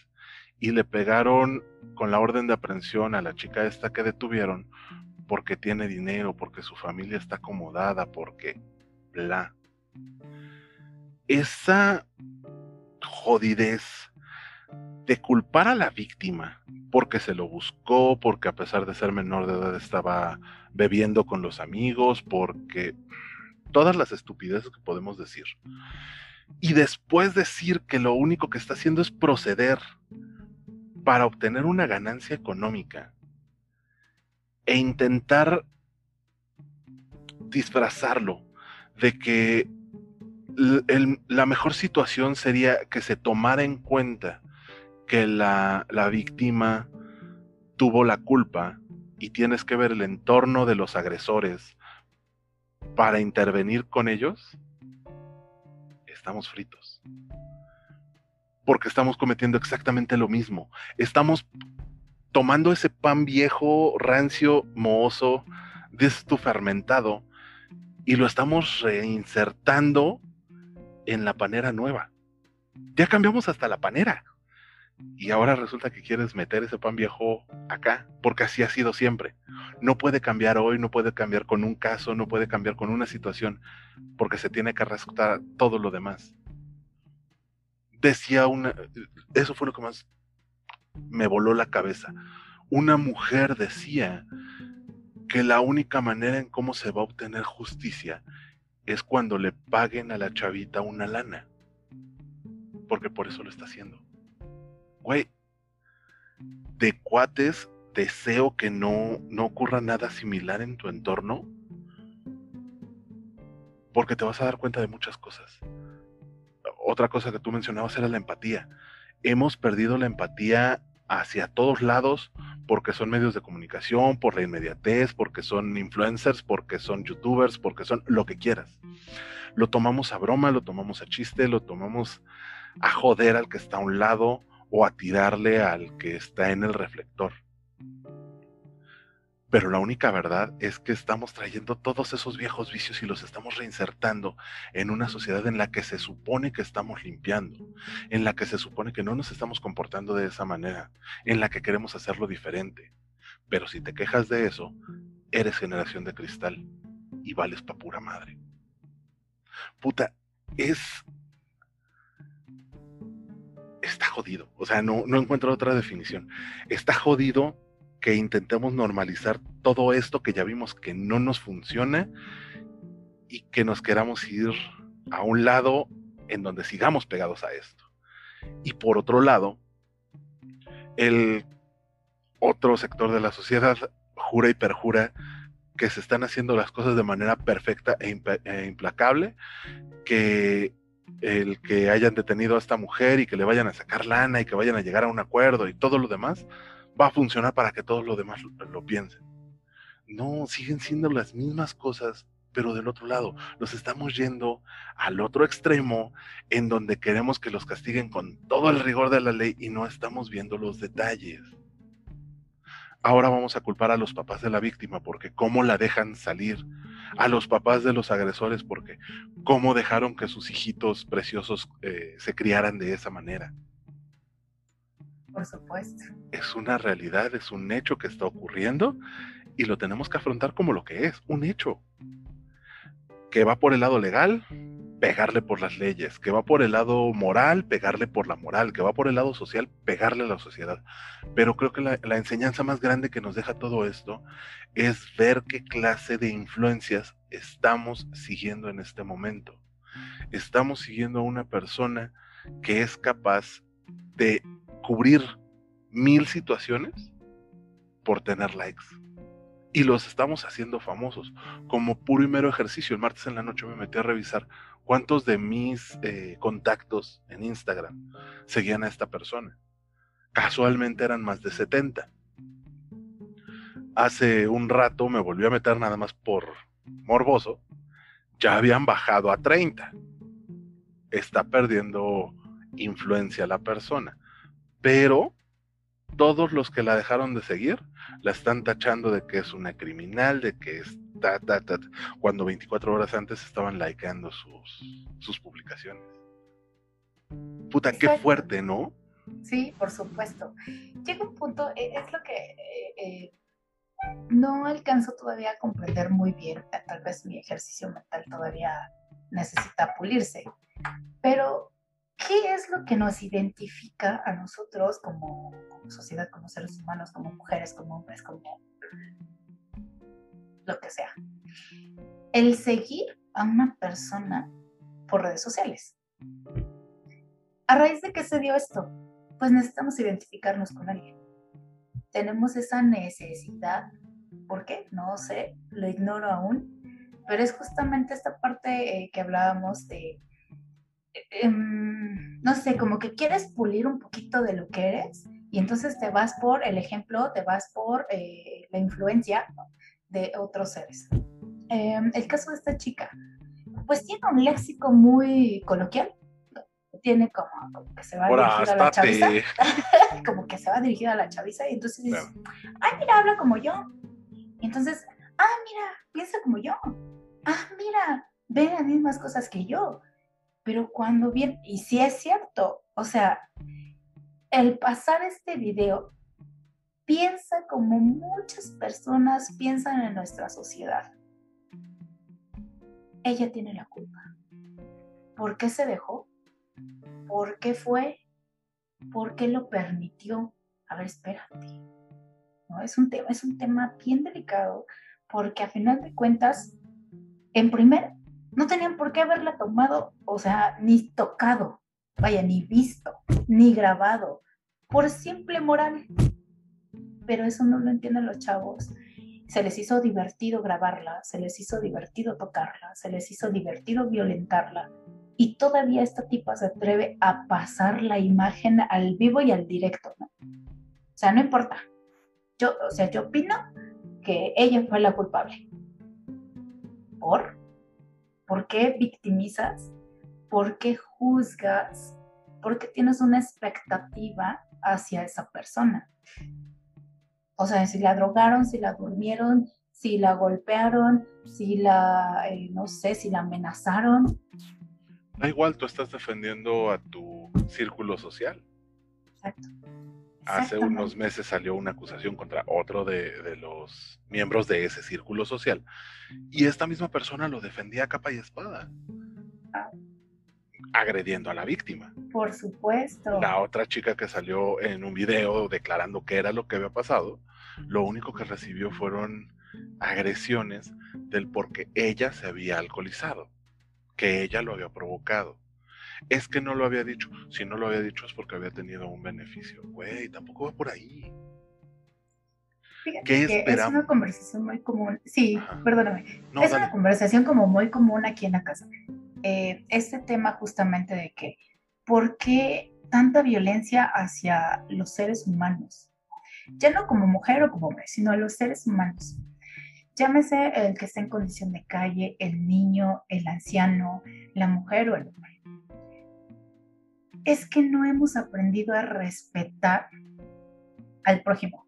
y le pegaron con la orden de aprehensión a la chica esta que detuvieron porque tiene dinero, porque su familia está acomodada, porque bla. Esa jodidez de culpar a la víctima porque se lo buscó, porque a pesar de ser menor de edad estaba bebiendo con los amigos, porque todas las estupideces que podemos decir. Y después decir que lo único que está haciendo es proceder para obtener una ganancia económica e intentar disfrazarlo de que la mejor situación sería que se tomara en cuenta que la, la víctima tuvo la culpa y tienes que ver el entorno de los agresores para intervenir con ellos, estamos fritos. Porque estamos cometiendo exactamente lo mismo. Estamos tomando ese pan viejo, rancio, mohoso, de esto fermentado, y lo estamos reinsertando en la panera nueva. Ya cambiamos hasta la panera. Y ahora resulta que quieres meter ese pan viejo acá, porque así ha sido siempre. No puede cambiar hoy, no puede cambiar con un caso, no puede cambiar con una situación, porque se tiene que respetar todo lo demás. Decía una, eso fue lo que más me voló la cabeza. Una mujer decía que la única manera en cómo se va a obtener justicia es cuando le paguen a la chavita una lana. Porque por eso lo está haciendo. Güey, de cuates deseo que no, no ocurra nada similar en tu entorno. Porque te vas a dar cuenta de muchas cosas. Otra cosa que tú mencionabas era la empatía. Hemos perdido la empatía hacia todos lados porque son medios de comunicación, por la inmediatez, porque son influencers, porque son youtubers, porque son lo que quieras. Lo tomamos a broma, lo tomamos a chiste, lo tomamos a joder al que está a un lado o a tirarle al que está en el reflector. Pero la única verdad es que estamos trayendo todos esos viejos vicios y los estamos reinsertando en una sociedad en la que se supone que estamos limpiando, en la que se supone que no nos estamos comportando de esa manera, en la que queremos hacerlo diferente. Pero si te quejas de eso, eres generación de cristal y vales pa' pura madre. Puta, es... Está jodido. O sea, no, no encuentro otra definición. Está jodido que intentemos normalizar todo esto que ya vimos que no nos funciona y que nos queramos ir a un lado en donde sigamos pegados a esto. Y por otro lado, el otro sector de la sociedad jura y perjura que se están haciendo las cosas de manera perfecta e, e implacable, que el que hayan detenido a esta mujer y que le vayan a sacar lana y que vayan a llegar a un acuerdo y todo lo demás, va a funcionar para que todos los demás lo, piensen. No, siguen siendo las mismas cosas, pero del otro lado, nos estamos yendo al otro extremo en donde queremos que los castiguen con todo el rigor de la ley y no estamos viendo los detalles. Ahora vamos a culpar a los papás de la víctima porque cómo la dejan salir, a los papás de los agresores porque cómo dejaron que sus hijitos preciosos eh, se criaran de esa manera. Por supuesto. Es una realidad, es un hecho que está ocurriendo y lo tenemos que afrontar como lo que es, un hecho. Que va por el lado legal, pegarle por las leyes, que va por el lado moral, pegarle por la moral, que va por el lado social, pegarle a la sociedad. Pero creo que la, enseñanza más grande que nos deja todo esto es ver qué clase de influencias estamos siguiendo en este momento. Estamos siguiendo a una persona que es capaz de cubrir mil situaciones por tener likes. Y los estamos haciendo famosos como puro y mero ejercicio. El martes en la noche me metí a revisar cuántos de mis eh, contactos en Instagram seguían a esta persona. Casualmente eran más de 70. Hace un rato me volví a meter nada más por morboso. Ya habían bajado a 30. Está perdiendo influencia la persona pero todos los que la dejaron de seguir la están tachando de que es una criminal, de que es cuando 24 horas antes estaban likeando sus, sus publicaciones. Puta, qué fuerte, ¿no? Sí, por supuesto. Llega un punto, e, es lo que eh, eh, no alcanzo todavía a comprender muy bien, tal vez mi ejercicio mental todavía necesita pulirse, pero ¿qué es lo que nos identifica a nosotros como, como sociedad, como seres humanos, como mujeres, como hombres, como lo que sea? El seguir a una persona por redes sociales. ¿A raíz de qué se dio esto? Pues necesitamos identificarnos con alguien. Tenemos esa necesidad. ¿Por qué? No sé, lo ignoro aún. Pero es justamente esta parte eh, que hablábamos de, em, no sé, como que quieres pulir un poquito de lo que eres y entonces te vas por el ejemplo, te vas por eh, la influencia de otros seres. Em, el caso de esta chica, pues tiene un léxico muy coloquial, tiene como, que se va a dirigir a la chaviza, como que se va a dirigir a la chaviza y entonces dices, ay, mira, habla como yo. Y entonces, ah, mira, piensa como yo. Ah, mira, ve las mismas cosas que yo. Pero cuando viene, y si es cierto, o sea, el pasar este video piensa como muchas personas piensan en nuestra sociedad. Ella tiene la culpa. ¿Por qué se dejó? ¿Por qué fue? ¿Por qué lo permitió? A ver, espérate. ¿No? Es, un tema, es un tema bien delicado porque a final de cuentas, en primer, no tenían por qué haberla tomado, o sea, ni tocado, vaya, ni visto, ni grabado, por simple moral. Pero eso no lo entienden los chavos. Se les hizo divertido grabarla, se les hizo divertido tocarla, se les hizo divertido violentarla, y todavía esta tipa se atreve a pasar la imagen al vivo y al directo, ¿no? O sea, no importa. Yo, o sea, yo opino que ella fue la culpable. ¿Por? ¿Por qué victimizas? ¿Por qué juzgas? Porque tienes una expectativa hacia esa persona. O sea, si la drogaron, si la durmieron, si la golpearon, si la, eh, no sé, si la amenazaron, Da igual, tú estás defendiendo a tu círculo social. Exacto. Hace unos meses salió una acusación contra otro de, los miembros de ese círculo social y esta misma persona lo defendía a capa y espada. Agrediendo a la víctima. Por supuesto. La otra chica que salió en un video declarando qué era lo que había pasado, lo único que recibió fueron agresiones del porque ella se había alcoholizado que ella lo había provocado. Es que no lo había dicho. Si no lo había dicho es porque había tenido un beneficio. Güey, tampoco va por ahí. ¿Qué esperamos? Es una conversación muy común. Sí, perdóname. es una conversación como muy común aquí en la casa. Eh, este tema justamente de que, ¿por qué tanta violencia hacia los seres humanos? Ya no como mujer o como hombre, sino a los seres humanos. Llámese el que esté en condición de calle, el niño, el anciano, la mujer o el hombre. Es que no hemos aprendido a respetar al prójimo,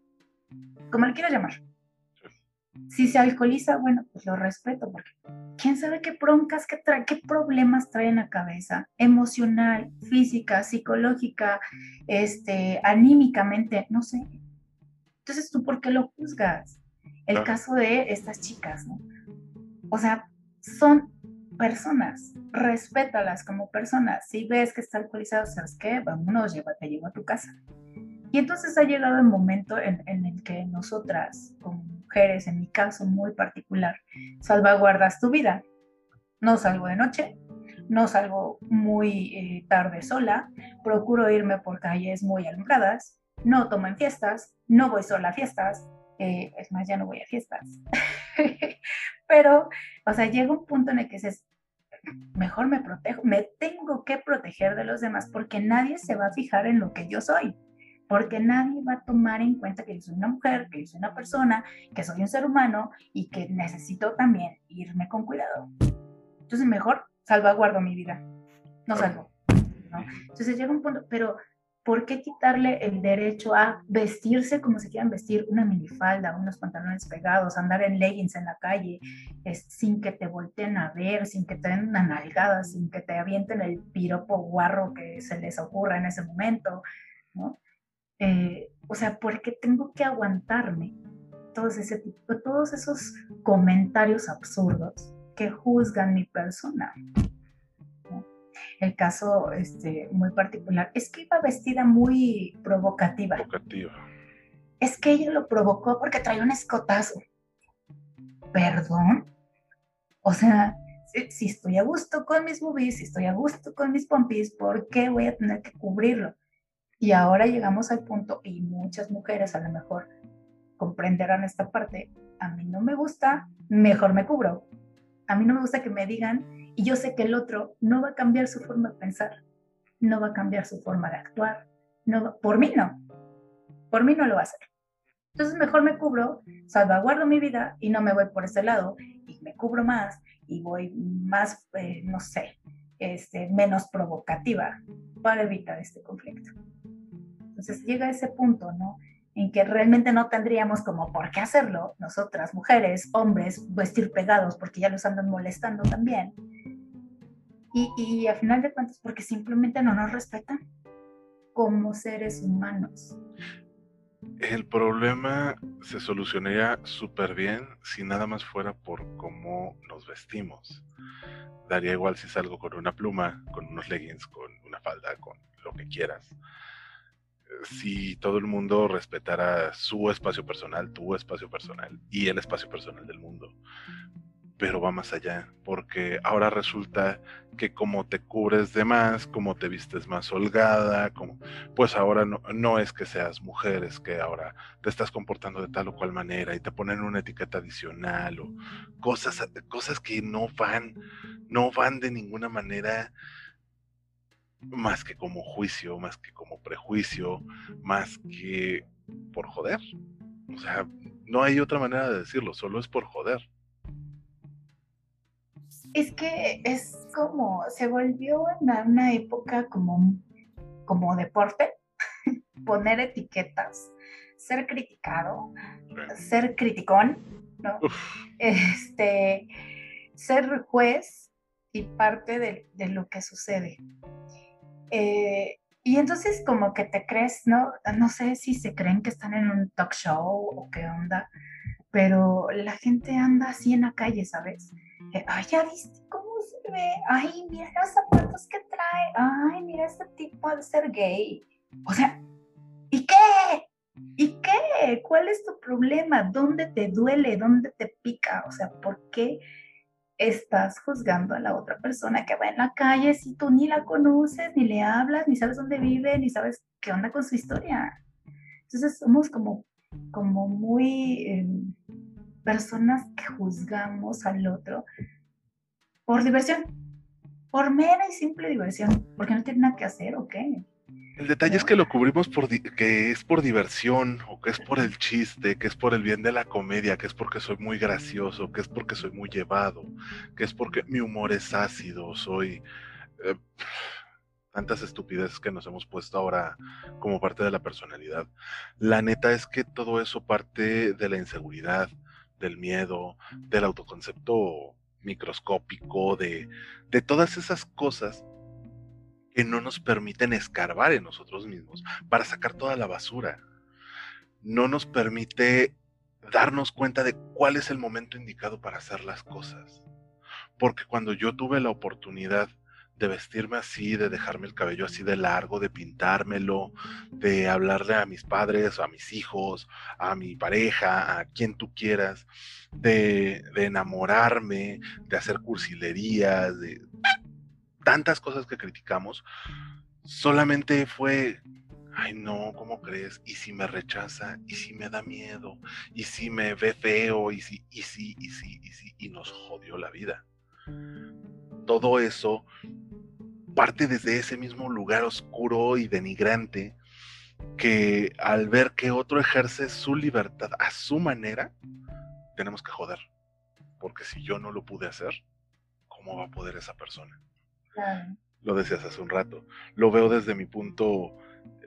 como le quiera llamar. Si se alcoholiza, bueno, pues lo respeto, porque quién sabe qué broncas, qué, qué problemas trae en la cabeza, emocional, física, psicológica, este, anímicamente, no sé. Entonces, ¿tú por qué lo juzgas? el caso de estas chicas, ¿no? O sea, son personas, respétalas como personas. Si ves que está alcoholizado, ¿sabes qué? Vámonos, llévate, llevo a tu casa. Y entonces ha llegado el momento en, el que nosotras, como mujeres, en mi caso muy particular, salvaguardas tu vida. No salgo de noche, no salgo muy eh, tarde sola, procuro irme por calles muy alumbradas, no tomo en fiestas, no voy sola a fiestas, eh, es más, ya no voy a fiestas. Pero, o sea, llega un punto en el que dices, mejor me protejo, me tengo que proteger de los demás porque nadie se va a fijar en lo que yo soy, porque nadie va a tomar en cuenta que yo soy una mujer, que yo soy una persona, que soy un ser humano y que necesito también irme con cuidado. Entonces, mejor salvaguardo mi vida, no salgo. Entonces llega un punto, pero ¿por qué quitarle el derecho a vestirse como se quieran vestir, una minifalda, unos pantalones pegados, andar en leggings en la calle, sin que te volteen a ver, sin que te den una nalgada, sin que te avienten el piropo guarro que se les ocurra en ese momento, ¿no? Eh, o sea, ¿por qué tengo que aguantarme todos, ese tipo, todos esos comentarios absurdos que juzgan mi persona? el caso este, muy particular, es que iba vestida muy provocativa. Provocativa. Es que ella lo provocó porque traía un escotazo. ¿Perdón? O sea, si, estoy a gusto con mis boobies, si estoy a gusto con mis pompis, ¿por qué voy a tener que cubrirlo? Y ahora llegamos al punto, y muchas mujeres a lo mejor comprenderán esta parte, a mí no me gusta, mejor me cubro. A mí no me gusta que me digan y yo sé que el otro no va a cambiar su forma de pensar, no va a cambiar su forma de actuar. No, por mí no. Por mí no lo va a hacer. Entonces mejor me cubro, salvaguardo mi vida y no me voy por ese lado y me cubro más y voy más, eh, no sé, este, menos provocativa para evitar este conflicto. Entonces llega ese punto, ¿no? en que realmente no tendríamos como por qué hacerlo, nosotras, mujeres, hombres, vestir pegados porque ya los andan molestando también. Y, y a final de cuentas, porque simplemente no nos respetan como seres humanos. El problema se solucionaría súper bien si nada más fuera por cómo nos vestimos. Daría igual si salgo con una pluma, con unos leggings, con una falda, con lo que quieras si todo el mundo respetara su espacio personal, tu espacio personal y el espacio personal del mundo. Pero va más allá, porque ahora resulta que como te cubres de más, como te vistes más holgada, como, pues ahora no, no es que seas mujer, es que ahora te estás comportando de tal o cual manera y te ponen una etiqueta adicional o cosas, cosas que no van, no van de ninguna manera más que como juicio, más que como prejuicio, más que por joder. O sea, no hay otra manera de decirlo, solo es por joder. Es que es como, se volvió en una época como, como deporte, poner etiquetas, ser criticado, ser criticón, ¿no? Este, ser juez y parte de, de lo que sucede. Eh, y entonces como que te crees, ¿no? No sé si se creen que están en un talk show o qué onda, pero la gente anda así en la calle, ¿sabes? Eh, ay, ya viste cómo se ve, ay, mira los zapatos que trae, ay, mira este tipo de ser gay. O sea, ¿y qué? ¿Y qué? ¿Cuál es tu problema? ¿Dónde te duele? ¿Dónde te pica? O sea, ¿por qué? Estás juzgando a la otra persona que va en la calle si tú ni la conoces, ni le hablas, ni sabes dónde vive, ni sabes qué onda con su historia. Entonces somos como, como muy em, personas que juzgamos al otro por diversión, por mera y simple diversión, porque no tiene nada que hacer o qué. El detalle es que lo cubrimos por que es por diversión, o que es por el chiste, que es por el bien de la comedia, que es porque soy muy gracioso, que es porque soy muy llevado, que es porque mi humor es ácido, soy eh, tantas estupideces que nos hemos puesto ahora como parte de la personalidad. La neta es que todo eso parte de la inseguridad, del miedo, del autoconcepto microscópico, de, de todas esas cosas que no nos permiten escarbar en nosotros mismos para sacar toda la basura. No nos permite darnos cuenta de cuál es el momento indicado para hacer las cosas. Porque cuando yo tuve la oportunidad de vestirme así, de dejarme el cabello así de largo, de pintármelo, de hablarle a mis padres, a mis hijos, a mi pareja, a quien tú quieras, de, de enamorarme, de hacer cursilerías, de tantas cosas que criticamos, solamente fue, ay no, ¿cómo crees? ¿Y si me rechaza? ¿Y si me da miedo? ¿Y si me ve feo? ¿Y si, y si, y si, y si? Y nos jodió la vida. Todo eso parte desde ese mismo lugar oscuro y denigrante que al ver que otro ejerce su libertad a su manera, tenemos que joder. Porque si yo no lo pude hacer, ¿cómo va a poder esa persona? Lo decías hace un rato. Lo veo desde mi punto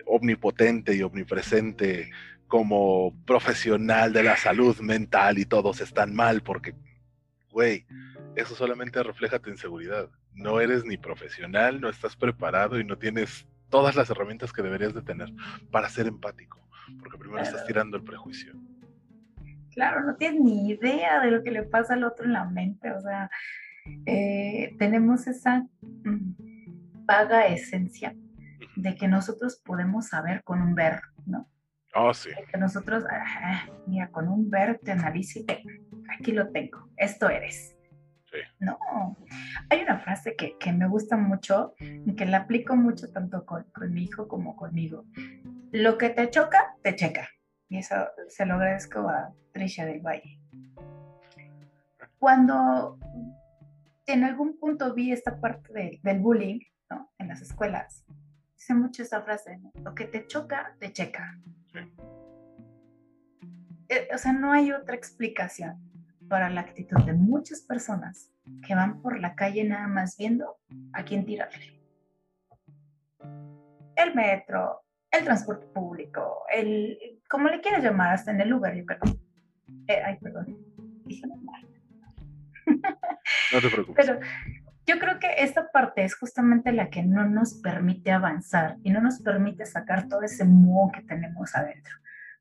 omnipotente y omnipresente como profesional de la salud mental y todos están mal porque, güey, eso solamente refleja tu inseguridad. No eres ni profesional, no estás preparado y no tienes todas las herramientas que deberías de tener para ser empático, porque primero estás tirando el prejuicio. Claro, no tienes ni idea de lo que le pasa al otro en la mente, o sea, eh, tenemos esa mm, vaga esencia de que nosotros podemos saber con un ver, ¿no? Oh, sí. que nosotros, mira, con un ver te analizo y te, aquí lo tengo, esto eres. Sí. No, hay una frase que, que, me gusta mucho y que la aplico mucho tanto con, con, mi hijo como conmigo. Lo que te choca, te checa. Y eso se lo agradezco a Trisha del Valle. Cuando en algún punto vi esta parte del bullying ¿no? en las escuelas, dice mucho esa frase, lo que te choca, te checa. Eh, o sea, no hay otra explicación para la actitud de muchas personas que van por la calle nada más viendo a quién tirarle. El metro, el transporte público, el, como le quieras llamar, hasta en el Uber, yo creo. Eh, ay, perdón, dije mal. No te preocupes. Pero yo creo que esta parte es justamente la que no nos permite avanzar y no nos permite sacar todo ese moho que tenemos adentro.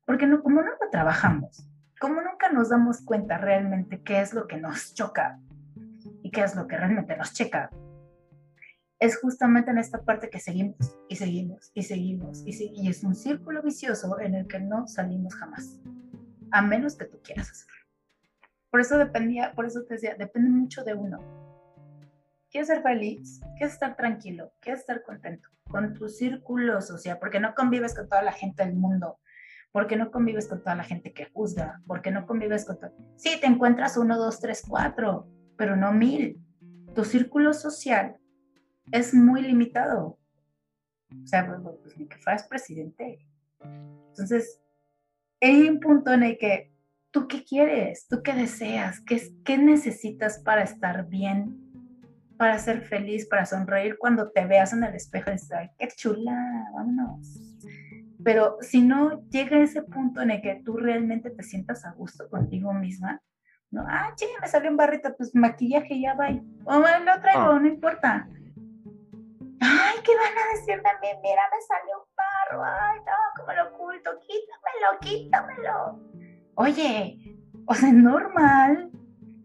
Porque no, como no lo trabajamos, como nunca nos damos cuenta realmente qué es lo que nos choca y qué es lo que realmente nos checa, es justamente en esta parte que seguimos y seguimos y seguimos y, y es un círculo vicioso en el que no salimos jamás, a menos que tú quieras hacerlo. Por eso dependía, por eso te decía, depende mucho de uno ¿Quieres ser feliz? ¿Quieres estar tranquilo? ¿Quieres estar contento? Con tu círculo social, porque no convives con toda la gente del mundo, porque no convives con toda la gente que juzga, porque no convives con todo. Sí, te encuentras uno, dos, tres, cuatro, pero no mil. Tu círculo social es muy limitado. O sea, pues, pues, pues ni que fueras presidente. Entonces, hay un punto en el que tú qué quieres, tú qué deseas, qué, qué necesitas para estar bien para ser feliz, para sonreír cuando te veas en el espejo y dices, ay, qué chula, vámonos. Pero si no llega ese punto en el que tú realmente te sientas a gusto contigo misma, no, ah, che, me salió un barrito, pues maquillaje ya va. O lo traigo, ah. no importa. Ay, ¿qué van a decir de mí? Mira, me salió un barro. Ay, no, ¿cómo lo oculto? Quítamelo, quítamelo. Oye, o sea, es normal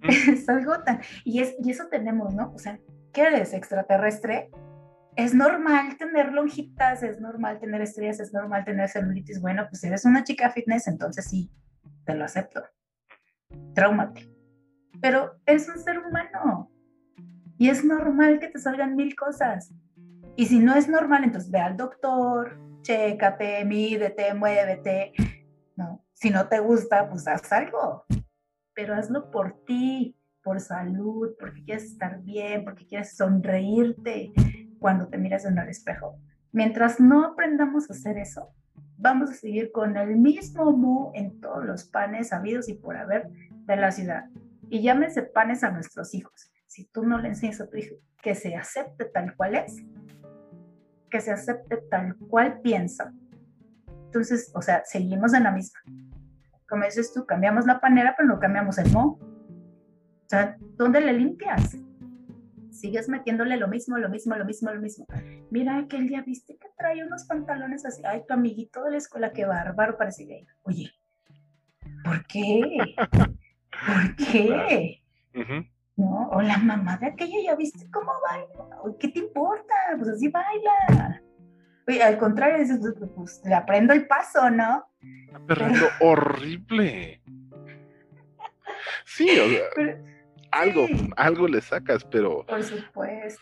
es algo tan... Y, es, y eso tenemos, ¿no? O sea, ¿qué eres? ¿Extraterrestre? Es normal tener lonjitas, es normal tener estrellas, es normal tener celulitis. Bueno, pues eres una chica fitness, entonces sí, te lo acepto. Traumate. Pero eres un ser humano. Y es normal que te salgan mil cosas. Y si no es normal, entonces ve al doctor, chécate, mídete, muévete. No, si no te gusta, pues haz algo pero hazlo por ti, por salud, porque quieres estar bien, porque quieres sonreírte cuando te miras en el espejo. Mientras no aprendamos a hacer eso, vamos a seguir con el mismo mu en todos los panes habidos y por haber de la ciudad. Y llámese panes a nuestros hijos. Si tú no le enseñas a tu hijo que se acepte tal cual es, que se acepte tal cual piensa, entonces, o sea, seguimos en la misma como dices tú, cambiamos la panera, pero no cambiamos el mo. O sea, ¿dónde le limpias? Sigues metiéndole lo mismo, lo mismo, lo mismo, lo mismo. Mira, aquel día viste que trae unos pantalones así. Ay, tu amiguito de la escuela, qué bárbaro, parece gay. Oye, ¿por qué? ¿Por qué? ¿No? O la mamá de aquella, ¿ya viste cómo baila? ¿Qué te importa? Pues así baila. Oye, al contrario, dices, pues le aprendo el paso, ¿no? Perrito horrible. Sí, o sea, algo, algo le sacas, pero. Por supuesto.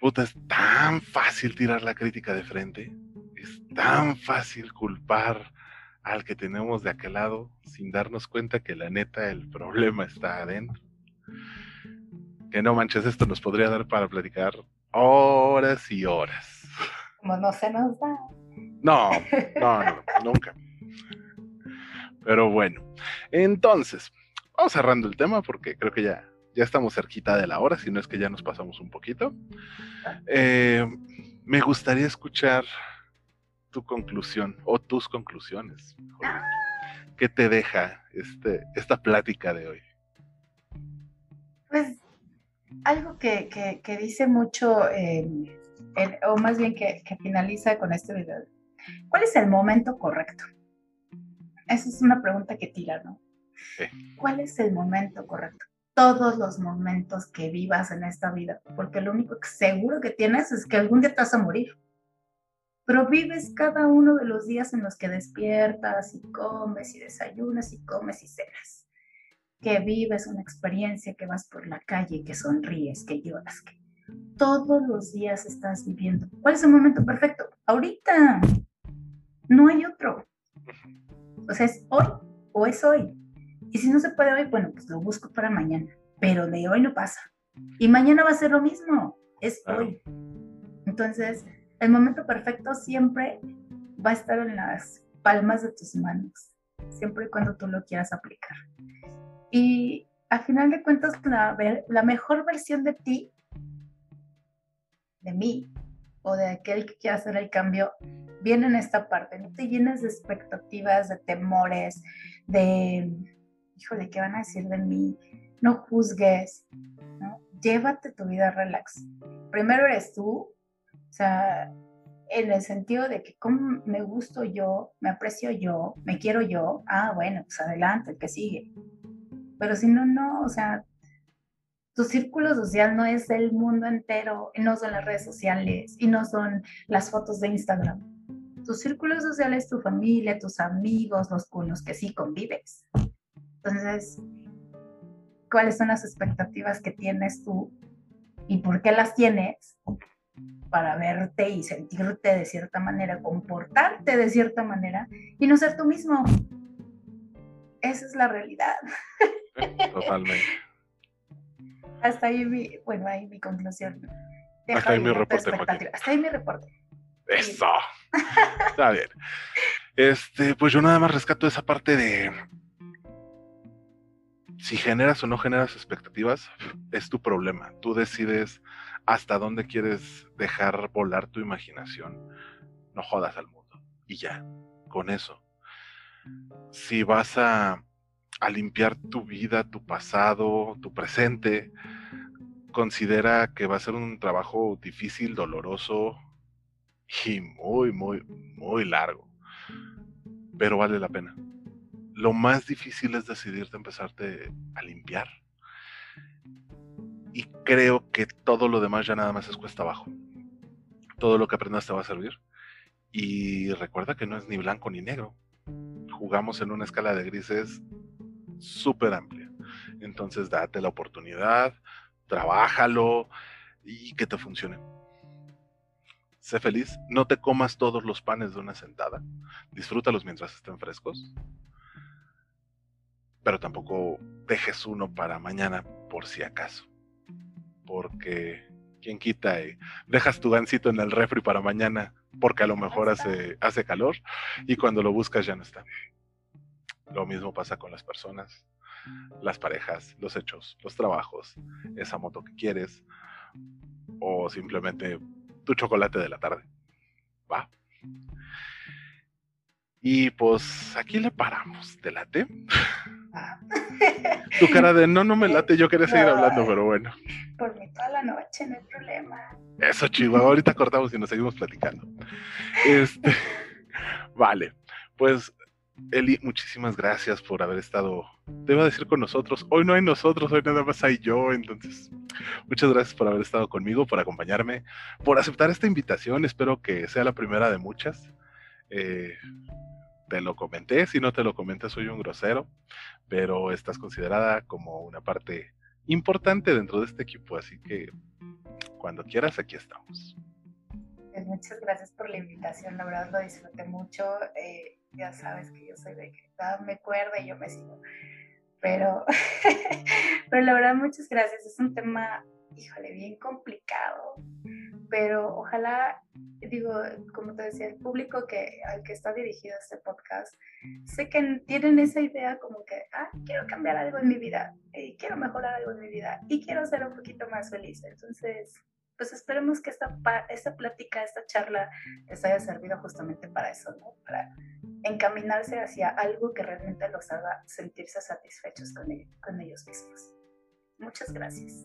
Puta, es tan fácil tirar la crítica de frente. Es tan fácil culpar al que tenemos de aquel lado sin darnos cuenta que la neta el problema está adentro. Que no manches, esto nos podría dar para platicar horas y horas. Como no se nos da. No, no, no, nunca. Pero bueno, entonces, vamos cerrando el tema porque creo que ya, ya estamos cerquita de la hora, si no es que ya nos pasamos un poquito. Eh, me gustaría escuchar tu conclusión o tus conclusiones? ¿Qué te deja este, esta plática de hoy? Pues algo que, dice mucho, o más bien que, finaliza con este video. ¿Cuál es el momento correcto? Esa es una pregunta que tira, ¿no? ¿Cuál es el momento correcto? Todos los momentos que vivas en esta vida, porque lo único que seguro que tienes es que algún día te vas a morir. Pero vives cada uno de los días en los que despiertas y comes y desayunas y comes y cenas que vives una experiencia, que vas por la calle, que sonríes, que lloras, que todos los días estás viviendo. ¿Cuál es el momento perfecto? Ahorita. No hay otro. O sea, es hoy o es hoy. Y si no se puede hoy, bueno, pues lo busco para mañana. Pero de hoy no pasa. Y mañana va a ser lo mismo. Es hoy. Entonces, el momento perfecto siempre va a estar en las palmas de tus manos. Siempre y cuando tú lo quieras aplicar. Y al final de cuentas, la, la mejor versión de ti, de mí, o de aquel que quiera hacer el cambio, viene en esta parte. No te llenes de expectativas, de temores, de, híjole, ¿qué van a decir de mí? No juzgues, ¿no? Llévate tu vida relax. Primero eres tú, o sea, en el sentido de que como me gusto yo, me aprecio yo, me quiero yo, ah, bueno, pues adelante, el que sigue pero si no, no, o sea, tu círculo social no es el mundo entero, no son las redes sociales y no son las fotos de Instagram. Tu círculo social es tu familia, tus amigos, los con los que sí convives. Entonces, ¿cuáles son las expectativas que tienes tú y por qué las tienes? para verte y sentirte de cierta manera, comportarte de cierta manera y no ser tú mismo. Esa es la realidad. Totalmente. Hasta ahí mi, bueno, ahí mi conclusión. Hasta ahí mi reporte, Hasta ahí mi reporte. Eso. Está bien. Este, pues yo nada más rescato esa parte de si generas o no generas expectativas, es tu problema. Tú decides hasta dónde quieres dejar volar tu imaginación. No jodas al mundo. Y ya, con eso. Si vas a a limpiar tu vida, tu pasado, tu presente. Considera que va a ser un trabajo difícil, doloroso y muy, muy, muy largo. Pero vale la pena. Lo más difícil es decidirte empezarte a limpiar. Y creo que todo lo demás ya nada más es cuesta abajo. Todo lo que aprendas te va a servir. Y recuerda que no es ni blanco ni negro. Jugamos en una escala de grises súper amplia. Entonces date la oportunidad, trabájalo y que te funcione. Sé feliz, no te comas todos los panes de una sentada, disfrútalos mientras estén frescos, pero tampoco dejes uno para mañana por si acaso, porque quien quita y dejas tu gancito en el refri para mañana porque a lo mejor hace, hace calor y cuando lo buscas ya no está. Lo mismo pasa con las personas, las parejas, los hechos, los trabajos, esa moto que quieres o simplemente tu chocolate de la tarde. ¿Va? Y pues aquí le paramos. ¿Te late? Ah. tu cara de no, no me late, yo quería seguir hablando, pero bueno. Por mí toda la noche, no hay problema. Eso, chihuahua, ahorita cortamos y nos seguimos platicando. Este, vale, pues Eli, muchísimas gracias por haber estado, te iba a decir con nosotros. Hoy no hay nosotros, hoy nada más hay yo. Entonces, muchas gracias por haber estado conmigo, por acompañarme, por aceptar esta invitación. Espero que sea la primera de muchas. Eh, te lo comenté, si no te lo comenté soy un grosero, pero estás considerada como una parte importante dentro de este equipo, así que cuando quieras aquí estamos. Pues muchas gracias por la invitación, la verdad lo disfruté mucho. Eh, ya sabes que yo soy de que me cuerda y yo me sigo. Pero, pero la verdad, muchas gracias. Es un tema, híjole, bien complicado. Pero ojalá, digo, como te decía, el público que, al que está dirigido este podcast, sé que tienen esa idea como que, ah, quiero cambiar algo en mi vida, y quiero mejorar algo en mi vida, y quiero ser un poquito más feliz. Entonces, pues esperemos que esta, esta plática, esta charla les haya servido justamente para eso, ¿no? Para encaminarse hacia algo que realmente los haga sentirse satisfechos con, con ellos mismos. Muchas gracias.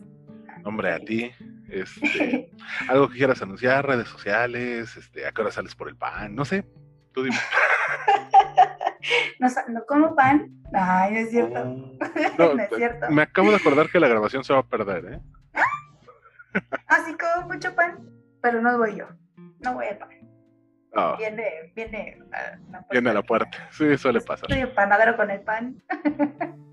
Hombre, a ti. Este, algo que quieras anunciar, redes sociales, este, a qué hora sales por el pan, no sé, tú dime. no, como pan. Ay, no es cierto. Oh, no, es cierto. Me acabo de acordar que la grabación se va a perder, ¿eh? Así como mucho pan, pero no voy yo. No voy al pan. Ah. Viene, viene a la puerta. Viene a la puerta. Sí, suele pasar. Soy panadero con el pan.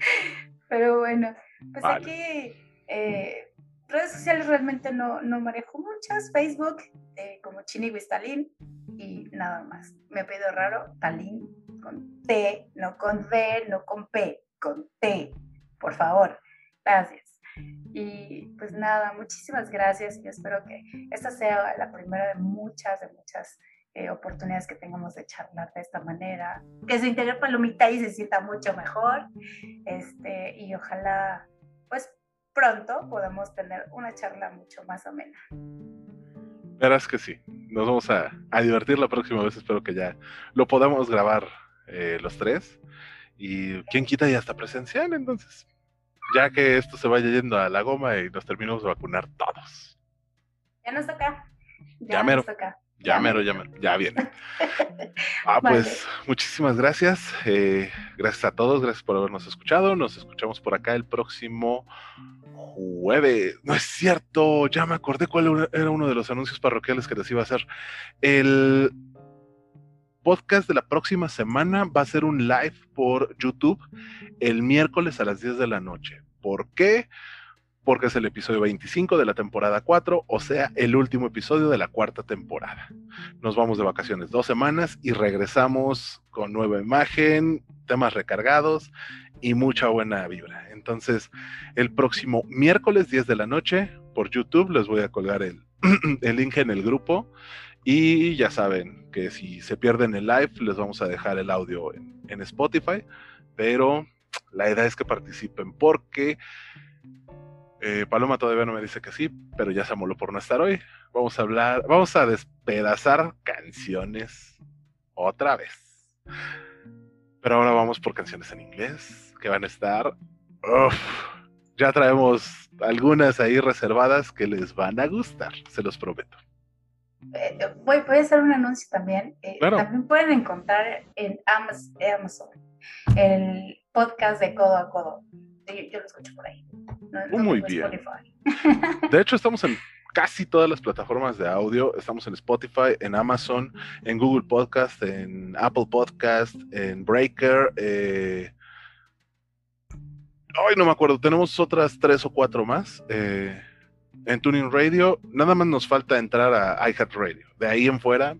pero bueno, pues aquí eh, redes sociales realmente no, no manejo muchas. Facebook, eh, como Chini Wistalin, y nada más. Me ha pedido raro, Talín, con T, no con D, no con P, con T, por favor. Gracias. Y pues nada, muchísimas gracias y espero que esta sea la primera de muchas, de muchas eh, oportunidades que tengamos de charlar de esta manera, que se integre Palomita y se sienta mucho mejor. Este, y ojalá, pues pronto podamos tener una charla mucho más amena. Verás que sí. Nos vamos a, divertir la próxima vez. Espero que ya lo podamos grabar eh, los tres. Y quién quita y hasta presencial, entonces. Ya que esto se vaya yendo a la goma y nos terminamos de vacunar todos. Ya nos toca. Ya, mero. Ya, mero, ya mero. Ya viene. ah, pues muchísimas gracias. Eh, gracias a todos. Gracias por habernos escuchado. Nos escuchamos por acá el próximo jueves. No es cierto, ya me acordé cuál era uno de los anuncios parroquiales que les iba a hacer. El podcast de la próxima semana va a ser un live por YouTube el miércoles a las 10 de la noche. ¿Por qué? Porque es el episodio 25 de la temporada 4, o sea, el último episodio de la cuarta temporada. Nos vamos de vacaciones dos semanas y regresamos con nueva imagen, temas recargados y mucha buena vibra. Entonces, el próximo miércoles 10 de la noche por YouTube les voy a colgar el, el link en el grupo. Y ya saben que si se pierden el live, les vamos a dejar el audio en, en Spotify. Pero la idea es que participen porque eh, Paloma todavía no me dice que sí, pero ya se amoló por no estar hoy. Vamos a hablar, vamos a despedazar canciones otra vez. Pero ahora vamos por canciones en inglés que van a estar. ya traemos algunas ahí reservadas que les van a gustar, se los prometo. Eh, voy, a hacer un anuncio también. Eh, también pueden encontrar en Amazon el podcast de Codo a Codo. Yo, lo escucho por ahí. Muy bien. De hecho, estamos en casi todas las plataformas de audio. Estamos en Spotify, en Amazon, en Google Podcast, en Apple Podcast, en Breaker. Eh, Ay, no me acuerdo. Tenemos otras tres o cuatro más. Eh, en Tuning Radio, nada más nos falta entrar a iHeartRadio. De ahí en fuera,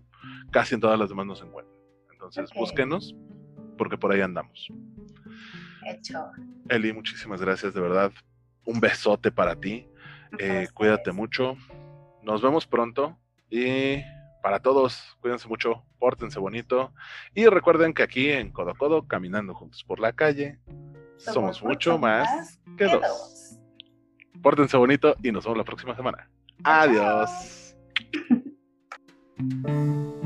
casi en todas las demás nos encuentran. Entonces, búsquenos, porque por ahí andamos. Hecho. Eli, muchísimas gracias, de verdad. Un besote para ti. Eh, cuídate mucho. Nos vemos pronto. Y para todos, cuídense mucho, pórtense bonito. Y recuerden que aquí en Codo Codo, caminando juntos por la calle, somos, mucho más, que, dos. Pórtense bonito y nos vemos la próxima semana. Adiós.